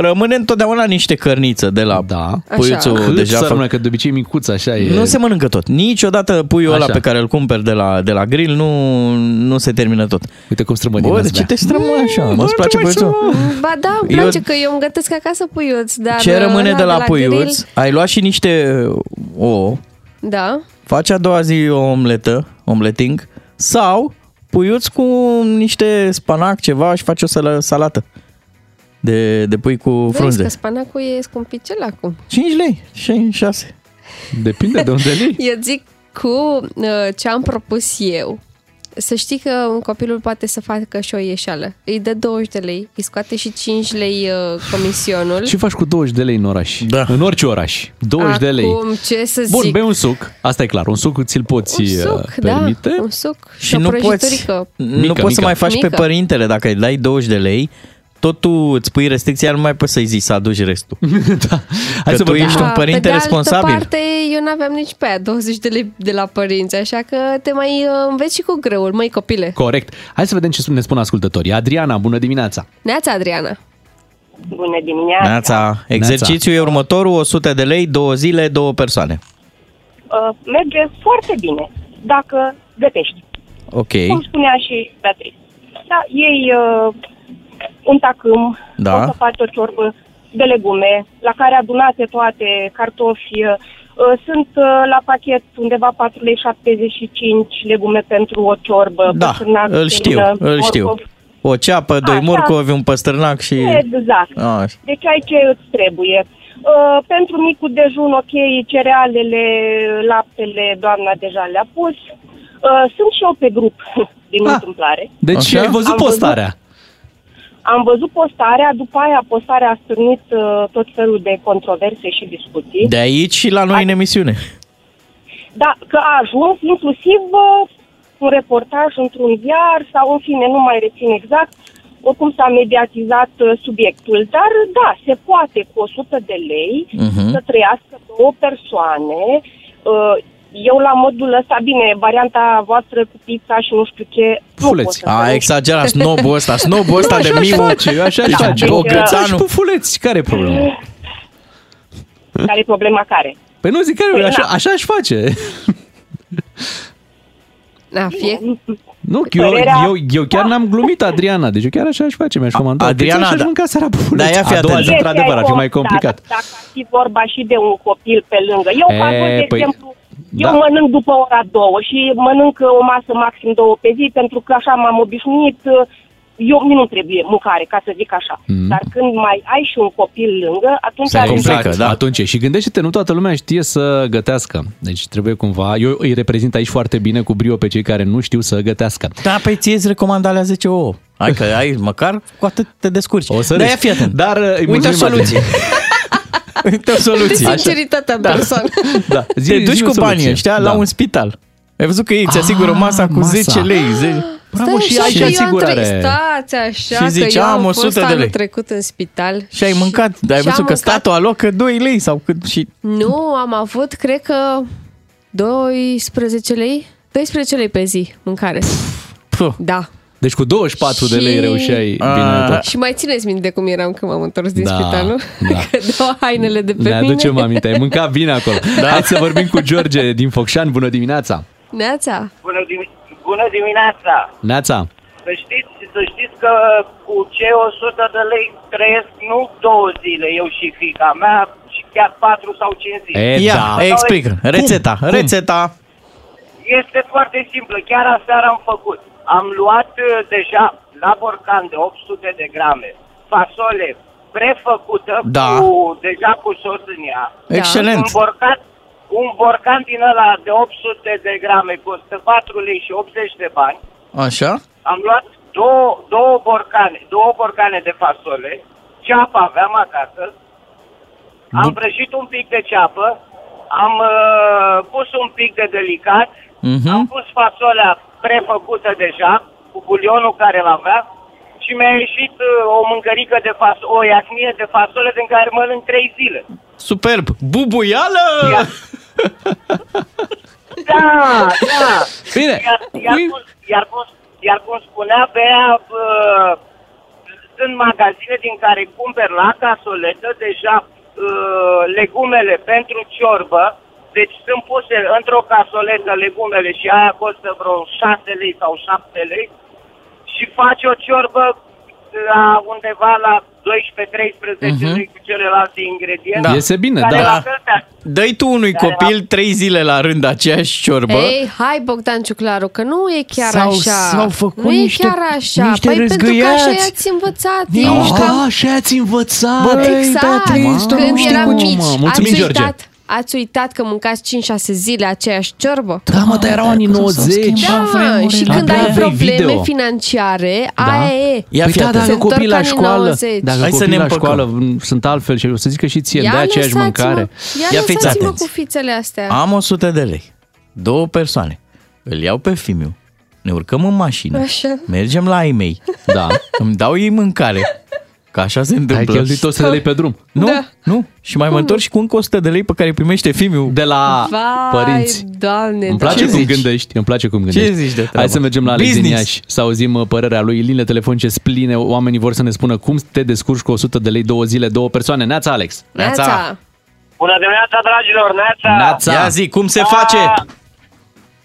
Rămâne întotdeauna niște cărniță de la Da. puiuțul Cât deja să fă... rămână, că de obicei micuț așa e. Nu se mănâncă tot. Niciodată puiul ăla Așa. pe care îl cumperi de la, de la grill nu, nu se termină tot. Uite cum strămă din Bă, de astea. ce te strămă așa? Nu-ți place puiuțul? Ba da, îmi Eu- place că eu îmi gătesc acasă puiuț, dar Ce rămâne ăla de la puiuț? grill, Ai luat și niște ouă, Da, faci a doua zi o omletă, omleting, sau puiuț cu niște spanac, ceva și faci o sala- salată de, de pui cu vezi frunze. că spanacul e scumpicel acum. 5 lei, 6. Depinde de unde lei. Eu zic cu uh, ce am propus eu. Să știi că un copilul poate să facă și o ieșeală. Îi dă 20 de lei, îi scoate și 5 lei uh, comisionul. Ce faci cu 20 de lei în oraș? Da. În orice oraș. 20 de lei. Acum, ce să Bun, zic? bei un suc. Asta e clar. Un suc ți-l poți un uh, suc, da, permite. un suc și, Și o nu poți, prăjiturică. nu Mică, poți să mică. mai faci pe Mică. părintele. Dacă îi dai 20 de lei, tot tu îți pui restricția, nu mai poți să-i zici să aduci restul. da. Hai că tu ești un Da, părinte pe de responsabil. altă parte, eu n-aveam nici pe aia 20 de lei de la părinți, așa că te mai uh, înveți și cu greul, măi copile. Corect. Hai să vedem ce ne spun ascultătorii. Adriana, bună dimineața. Neața, Adriana. Bună dimineața! Neața. Exercițiul e următorul, 100 de lei, două zile, două persoane. Uh, merge foarte bine dacă gătești. Ok. Cum spunea și Beatrice. Da, iei uh, un tacâm, Da. o să faci o ciorbă de legume, la care adunate toate cartofi. Uh, sunt uh, la pachet undeva 4 lei 75 legume pentru o ciorbă. Da, păstrânac, îl știu, semină, îl știu. morcov. O ceapă, doi Așa. morcovi, un păstrânac și... Exact. Așa. Deci ai ce îți trebuie. Uh, pentru micul dejun, ok, cerealele, laptele, doamna deja le-a pus. Uh, sunt și eu pe grup, din Ah. întâmplare. Deci Așa? ai văzut Am postarea. Am văzut postarea, după aia postarea a stârnit uh, tot felul de controverse și discuții. De aici și la noi în emisiune. Da, că a ajuns inclusiv uh, un reportaj într-un ziar sau în fine, nu mai rețin exact, oricum s-a mediatizat uh, subiectul, dar da, se poate cu 100 de lei Mhm. să trăiască două persoane. Uh, Eu la modul ăsta, bine, varianta voastră cu pizza și nu știu ce, nu pot Fuleți. să A, exagerat, snobul ăsta, snobul ăsta Nu, de așa aș Miu. face, eu așa aș Da, face. Bogățanu. Și pufuleți, care e problema? Care e problema care? Păi nu zic că Păi, așa, na. așa aș face. Da, fie... Nu, eu, Părerea- eu, eu chiar n-am glumit, Adriana, deci eu chiar așa aș face, mi-aș comanda. Adriana, Pizza și aș da. mânca seara pufuleți. Da, ia fi A doua atent. zi, Este într-adevăr, ar fi mai acolo, complicat. Dar, dacă ar fi vorba și de un copil pe lângă. Eu E, fac, de păi, exemplu, da. eu mănânc după ora două și mănânc o masă maxim două pe zi, pentru că așa m-am obișnuit. Eu mie nu trebuie mâncare, ca să zic așa. Mhm. Dar când mai ai și un copil lângă, atunci Se are exact, da. atunci. Și gândește-te, nu toată lumea știe să gătească. Deci trebuie cumva... Eu îi reprezint aici foarte bine cu brio pe cei care nu știu să gătească. Da, păi ție îți recomand alea 10 ouă. Hai că ai, măcar cu atât te descurci. O să da, râzi. ia fii atent. Dar, uh, îi Uite o mulțumim, soluție. Uite o De soluție. sinceritatea în persoană. Da. Te Zi- duci zi o cu soluție. banii ăștia Da. la un spital. Ai văzut că ei îți asigură masa cu masa. 10 lei. 10... Bravo, și ai și că eu am asigurare. trăit- Stați așa, Și zici, că eu am am 100 fost de anul lei. trecut în spital. Și ai mâncat, dar ai și am văzut că mâncat. statul alocă 2 lei sau cât și... Nu, am avut, cred că, 12 lei? 12 lei pe zi mâncare. Puh. Da. Deci cu 24 de lei Și- reușeai bine tot. Și mai țineți minte de cum eram când m-am întors din Da, spital, nu? da. Că dau hainele de pe Ne mine. aducem aminte, ai mâncat bine acolo. Da. Hai să vorbim cu George din Focșani. Bună dimineața! Neața. Bună, dim- bună dimineața! Neața! Să știți, să știți că cu cei 100 de lei trăiesc nu două zile, eu și fica mea, și chiar patru sau cinci zile. E, Ia, da. explică. Rețeta, Cum? rețeta. Este foarte simplă, chiar aseară am făcut. Am luat uh, deja la borcan de 800 de grame fasole prefăcută Da. cu, deja cu sos în ea. Excelent. Un borcan, un borcan din ăla de 800 de grame costă 4 lei și 80 de bani. Așa? Am luat două, două borcane, două borcane de fasole, ceapă aveam acasă, am prăjit un pic de ceapă, am uh, pus un pic de delicat, Mhm. am pus fasolea prefăcută deja, cu bulionul care îl avea, și mi-a ieșit uh, o mâncărică de fasole, o iacnie de fasole din care mănânc trei zile. Superb. Bubuială! Da, da. Bine. Iar, iar, cum, iar, cum, iar cum spunea Bea, uh, sunt magazine din care cumperi la casoletă deja uh, legumele pentru ciorbă, deci sunt puse într-o casoletă legumele și aia costă vreo 6 lei sau 7 lei și faci o ciorbă la undeva la 12-13 Mhm. lei cu celelalte ingrediente. Da. Iese bine, care da. la fel te- Dă-i tu unui Care copil 3 zile la rând aceeași ciorbă. Ei, hai Bogdan Ciuclaru, că nu e chiar S-au- așa. s-au făcut nu e niște- chiar așa. niște păi pentru că așa râzgâiați. i-ați învățat. Niște... Ei, Ah, și ați învățat! Băi, exact. da, trăiesc, Când nu știu eram cum, mici, mă. Mulțumim, ați George. uitat, ați uitat că mâncați 5-6 zile aceeași ciorbă? Da, mă, dar erau anii 90. Da, și când Abia ai aveai probleme video. financiare, Da. aia e. Ia Păi fii da, atent. dacă Se copiii la întorc anii școală, 90. dacă Hai să copiii ne la împăcăm. școală m, sunt altfel și o să zică și ție, Ia de aceeași lăsați-mă, mâncare. Ia, Ia fiți lăsați-mă atenți. cu fițele astea. Am 100 de lei. Două persoane. Îl iau pe fimiu. Ne urcăm în mașină. Așa. Mergem la ei mei. Da. Îmi dau ei mâncare. Că așa se Ai întâmplă. cheltuit 100 de lei pe drum. Nu, Da. nu. Și mai mă întorc și cu încă 100 de lei pe care îi primește fimiu. De la Vai, părinți. doamne, Îmi place Ce cum zici? gândești, îmi place cum gândești. zici de treabă? Hai să mergem la Alex din Business. Iași, să auzim uh, părerea lui. Linile telefonice spline, oamenii vor să ne spună cum te descurci cu 100 de lei, două zile, două persoane. Neața, Alex. Neața. Bună dimineața, dragilor, Neața! Neața. Ia zi, cum se face?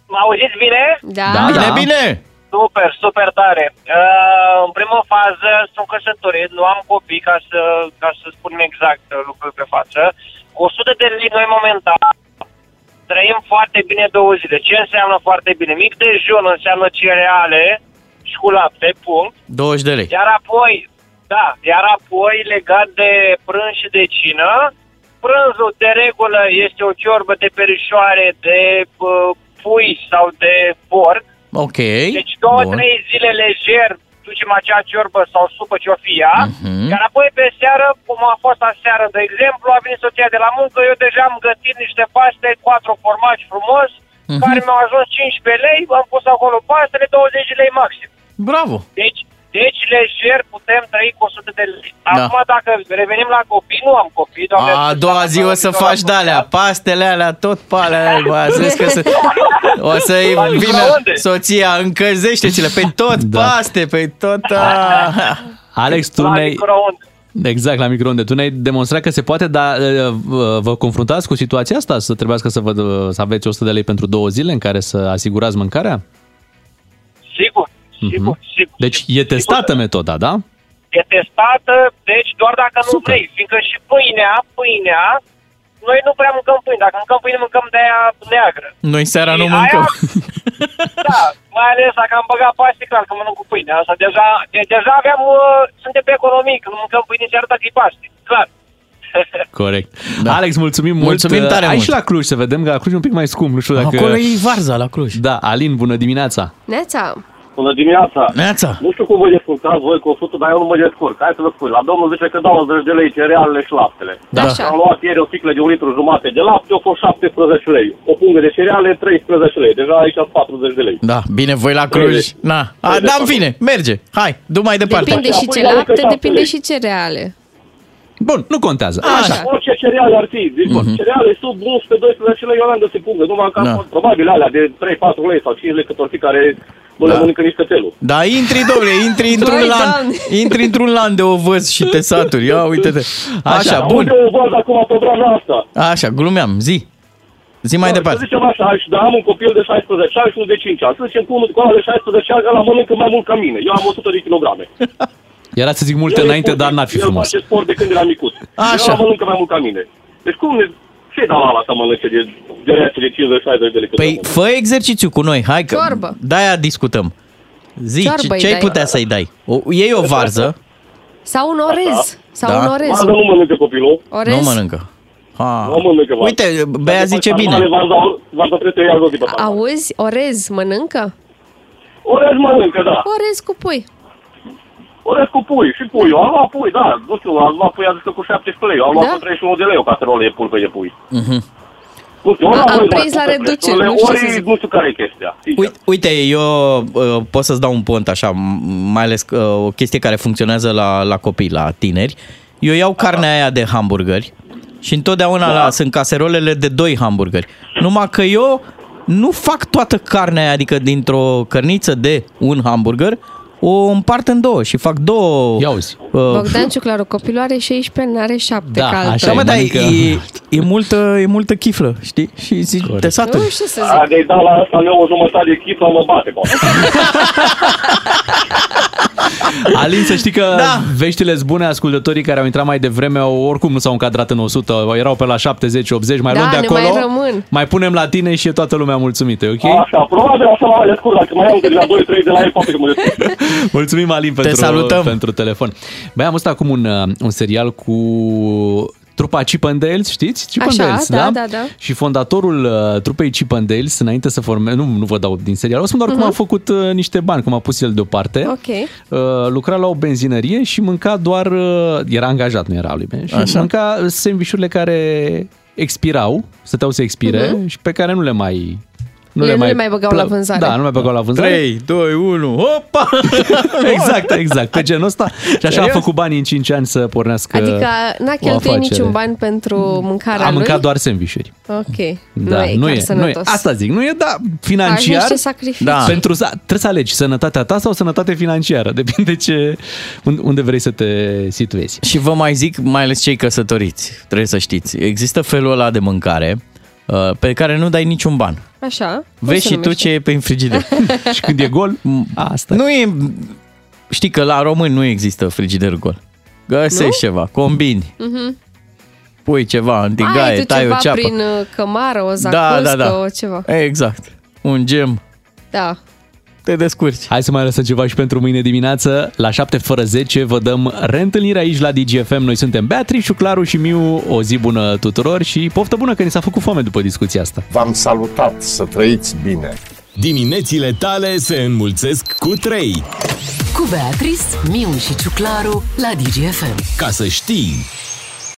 Mă auziți bine? Da. Da, Bine, da. bine! Super, super tare. Uh, în prima fază sunt căsătorit, nu am copii ca să, ca să spunem exact uh, lucrul pe față. Cu 100 de lei noi momentan trăim foarte bine două zile. Ce înseamnă foarte bine? Mic dejun înseamnă cereale și cu lapte, punct. 20 de lei. Iar apoi, da, iar apoi legat de prânz și de cină, prânzul de regulă este o ciorbă de perișoare, de uh, pui sau de porc. Ok. Deci două, Bun. trei zile lejer ducem acea ciorbă sau supă ce o fi ea, Mhm. iar apoi pe seară, cum a fost aseară, de exemplu, a venit soția de la muncă, eu deja am gătit niște paste, patru formaci frumos, Mhm. care mi-au ajuns 15 lei, am pus acolo pastele, 20 de lei maxim. Bravo! Deci, Deci, lejer putem trăi cu 100 de lei. Da. Acum, dacă revenim la copii, nu am copii, doamne. A doua zi o să faci de-alea, pastele alea, tot pe alea, bă, să vezi că să, o să-i La vină microunde. soția, încălzește-ți-le, pe tot Da. paste, pe tot... A... Alex, tu La ne-ai... microunde. Exact, la microunde. Tu ne-ai demonstrat că se poate, dar uh, vă- vă confruntați cu situația asta? Să trebuiască să, vă, să aveți 100 de lei pentru două zile în care să asigurați mâncarea? Sigur, sigur, Mhm. sigur. Deci e testată metoda, da? E testată, deci doar dacă nu vrei, fiindcă și pâinea, pâinea, noi nu prea mâncăm pâine. Dacă mâncăm pâine, mâncăm de aia neagră. Noi seara nu Și mâncăm. Da, mai ales dacă am băgat paste, clar că mănânc cu pâine. Asta deja, de, deja aveam, uh, suntem pe economii, când mâncăm pâine seara, dați paste, clar. Corect. Da. Alex, mulțumim, Mulțumim mult. tare Ai mult. și la Cluj, să vedem că la Cluj e un pic mai scump. Nu știu dacă... Acolo e varza la Cluj. Da, Alin, bună dimineața. Neața. Bună dimineața! Neața! Nu știu cum vă descurcați voi cu 100, dar eu nu mă descurc. Hai să vă spun. La domnul zice că 20 de lei cerealele și laptele. Da. Așa. Am luat ieri o sticlă de un litru jumate de lapte, au fost 17 lei. O pungă de cereale, 13 lei. Deja aici sunt 40 de lei. Da, bine, voi la Cluj. Na. A, da, în fine, merge. Hai, du mai departe. Depinde și ce Pâinea mică, lapte, șapte depinde lei. și cereale. Bun, nu contează. Așa. Orice cereale ar fi. Deci, Mhm. cereale sub 11-12 lei, eu n-am găsit pungă. Numai că Da. da. probabil alea de 3-4 lei sau 5 lei cât or fi care nu le Da. mănâncă nici cățelul. Da, intri, domnule, intri într-un Vai, lan. Doamne. Intri într-un lan de ovăz și te saturi. Ia, uite-te. Așa, bun. Unde o văd acum pe brana asta? Așa, glumeam, zi. Zi mai Da, departe. Să zicem așa, și da, am un copil de 16 ani și unul de 5 ani. Să zicem că unul cu ăla de 16 ani, ăla mănâncă mai mult ca mine. Eu am 100 de kilograme. Era să zic multe El e înainte, sportiv, dar n-ar fi frumos. El face sport de când era micuț. Așa. El mănâncă mai mult ca mine. Deci cum ne... Ce dau ala să mănânce de, de reație de 50-60 de lei? cât Păi mănânc? fă exercițiu cu noi, hai că Ciorbă. de-aia discutăm. Zi, Ciorbă ce, îi ce ai dai. putea să-i dai? O, iei o varză, Sau un orez. Sau Da. un orez. Varza nu mănâncă copilul. Orez? nu mănâncă. Ha. Nu mănâncă varza. Uite, Bea zice Dacă faci bine. normale, Varza, varza trebuie să ia jos de pe față. Auzi, orez mănâncă? Orez mănâncă, da. Orez cu pui. Orez cu pui și pui. Eu am luat pui, da. Nu știu, am luat pui, a zis că cu 17 lei. Eu am luat Da? cu 31 de lei o caserolă de pulpe de pui. Mhm. Nu știu, ori Am am prins la reduceri, nu știu ce să zic. Nu știu care e chestia. sincer. Uite, uite, eu uh, pot să-ți dau un pont așa, m- mai ales uh, o chestie care funcționează la, la copii, la tineri. Eu iau carnea aia de hamburgeri și întotdeauna Da. la, sunt caserolele de doi hamburgeri. Numai că eu nu fac toată carnea aia, adică dintr-o cărniță de un hamburger, o împart în două și fac două... Ia uzi. Uh, Bogdan Ciuclaru, copilul are 16 ani, are 7 Da, ca altă. așa da, mă, dar e, mănâncă- e, multă, e multă chiflă, știi? Și zici, te Nu saturi. știu ce să A, zic. de da la asta eu o jumătate de chiflă mă bate. Bă. Alin, să știi că Da. da. veștile sunt bune, ascultătorii care au intrat mai devreme au, oricum nu s-au încadrat în 100, erau pe la 70-80, mai Da, luăm de ne acolo, mai rămân. mai punem la tine și e toată lumea mulțumită, e ok? Așa, probabil așa mă descurc. Dacă mai am de la 2-3 de la el, poate că mă descurc. Mulțumim, Alin, pentru, salutăm. pentru telefon. Băi, am văzut acum un, uh, un serial cu trupa Chip and Dales, știți? Chip and Așa, Dales, da, da, da. Și fondatorul uh, trupei Chip and Dales, înainte să formeze, nu, nu vă dau din serial, o spun doar cum a făcut uh, niște bani, cum a pus el deoparte. Mhm. Ok. Uh, lucra la o benzinărie și mânca doar, uh, era angajat, nu era lui, bine, și Așa. mânca sandvișurile care expirau, stăteau să expire Mhm. și pe care nu le mai Le- nu le mai băgau la vânzare. Da, nu le mai băgau la vânzare. 3, 2, 1, opa! exact, exact, pe genul ăsta. Și așa a Serios? făcut banii în 5 ani să pornească Adică n-a o cheltuit afacere. niciun bani pentru mâncarea A mâncat lui? doar sandvișuri. Ok. Da, nu e nu chiar e, nu e. sănătos. Asta zic, nu e, da, Faci financiar. niște sacrificii. Da. Pentru, trebuie să alegi sănătatea ta sau sănătate financiară. Depinde ce, unde vrei să te situezi. Și vă mai zic, mai ales cei căsătoriți, trebuie să știți, există felul ăla de mâncare uh, pe care nu dai niciun ban. Așa. Cum Vezi se și tu numește? ce e pe frigider. și când e gol, asta Nu e... Știi că la români nu există frigider gol. Găsești Nu? ceva, combini, Mhm. pui ceva în Ai tigaie, tu tai ceva o ceapă. prin uh, cămară, o da, zacuscă, da, da. o ceva. Exact. Un gem. Da. Te descurci. Hai să mai lăsăm ceva și pentru mâine dimineață. La 7 fără 10 vă dăm reîntâlnire aici la DGFM. Noi suntem Beatrice, Claru și Miu. O zi bună tuturor și poftă bună că ni s-a făcut foame după discuția asta. V-am salutat, să trăiți bine! Diminețile tale se înmulțesc cu 3. Cu Beatrice, Miu și Ciuclaru la DGFM. Ca să știi...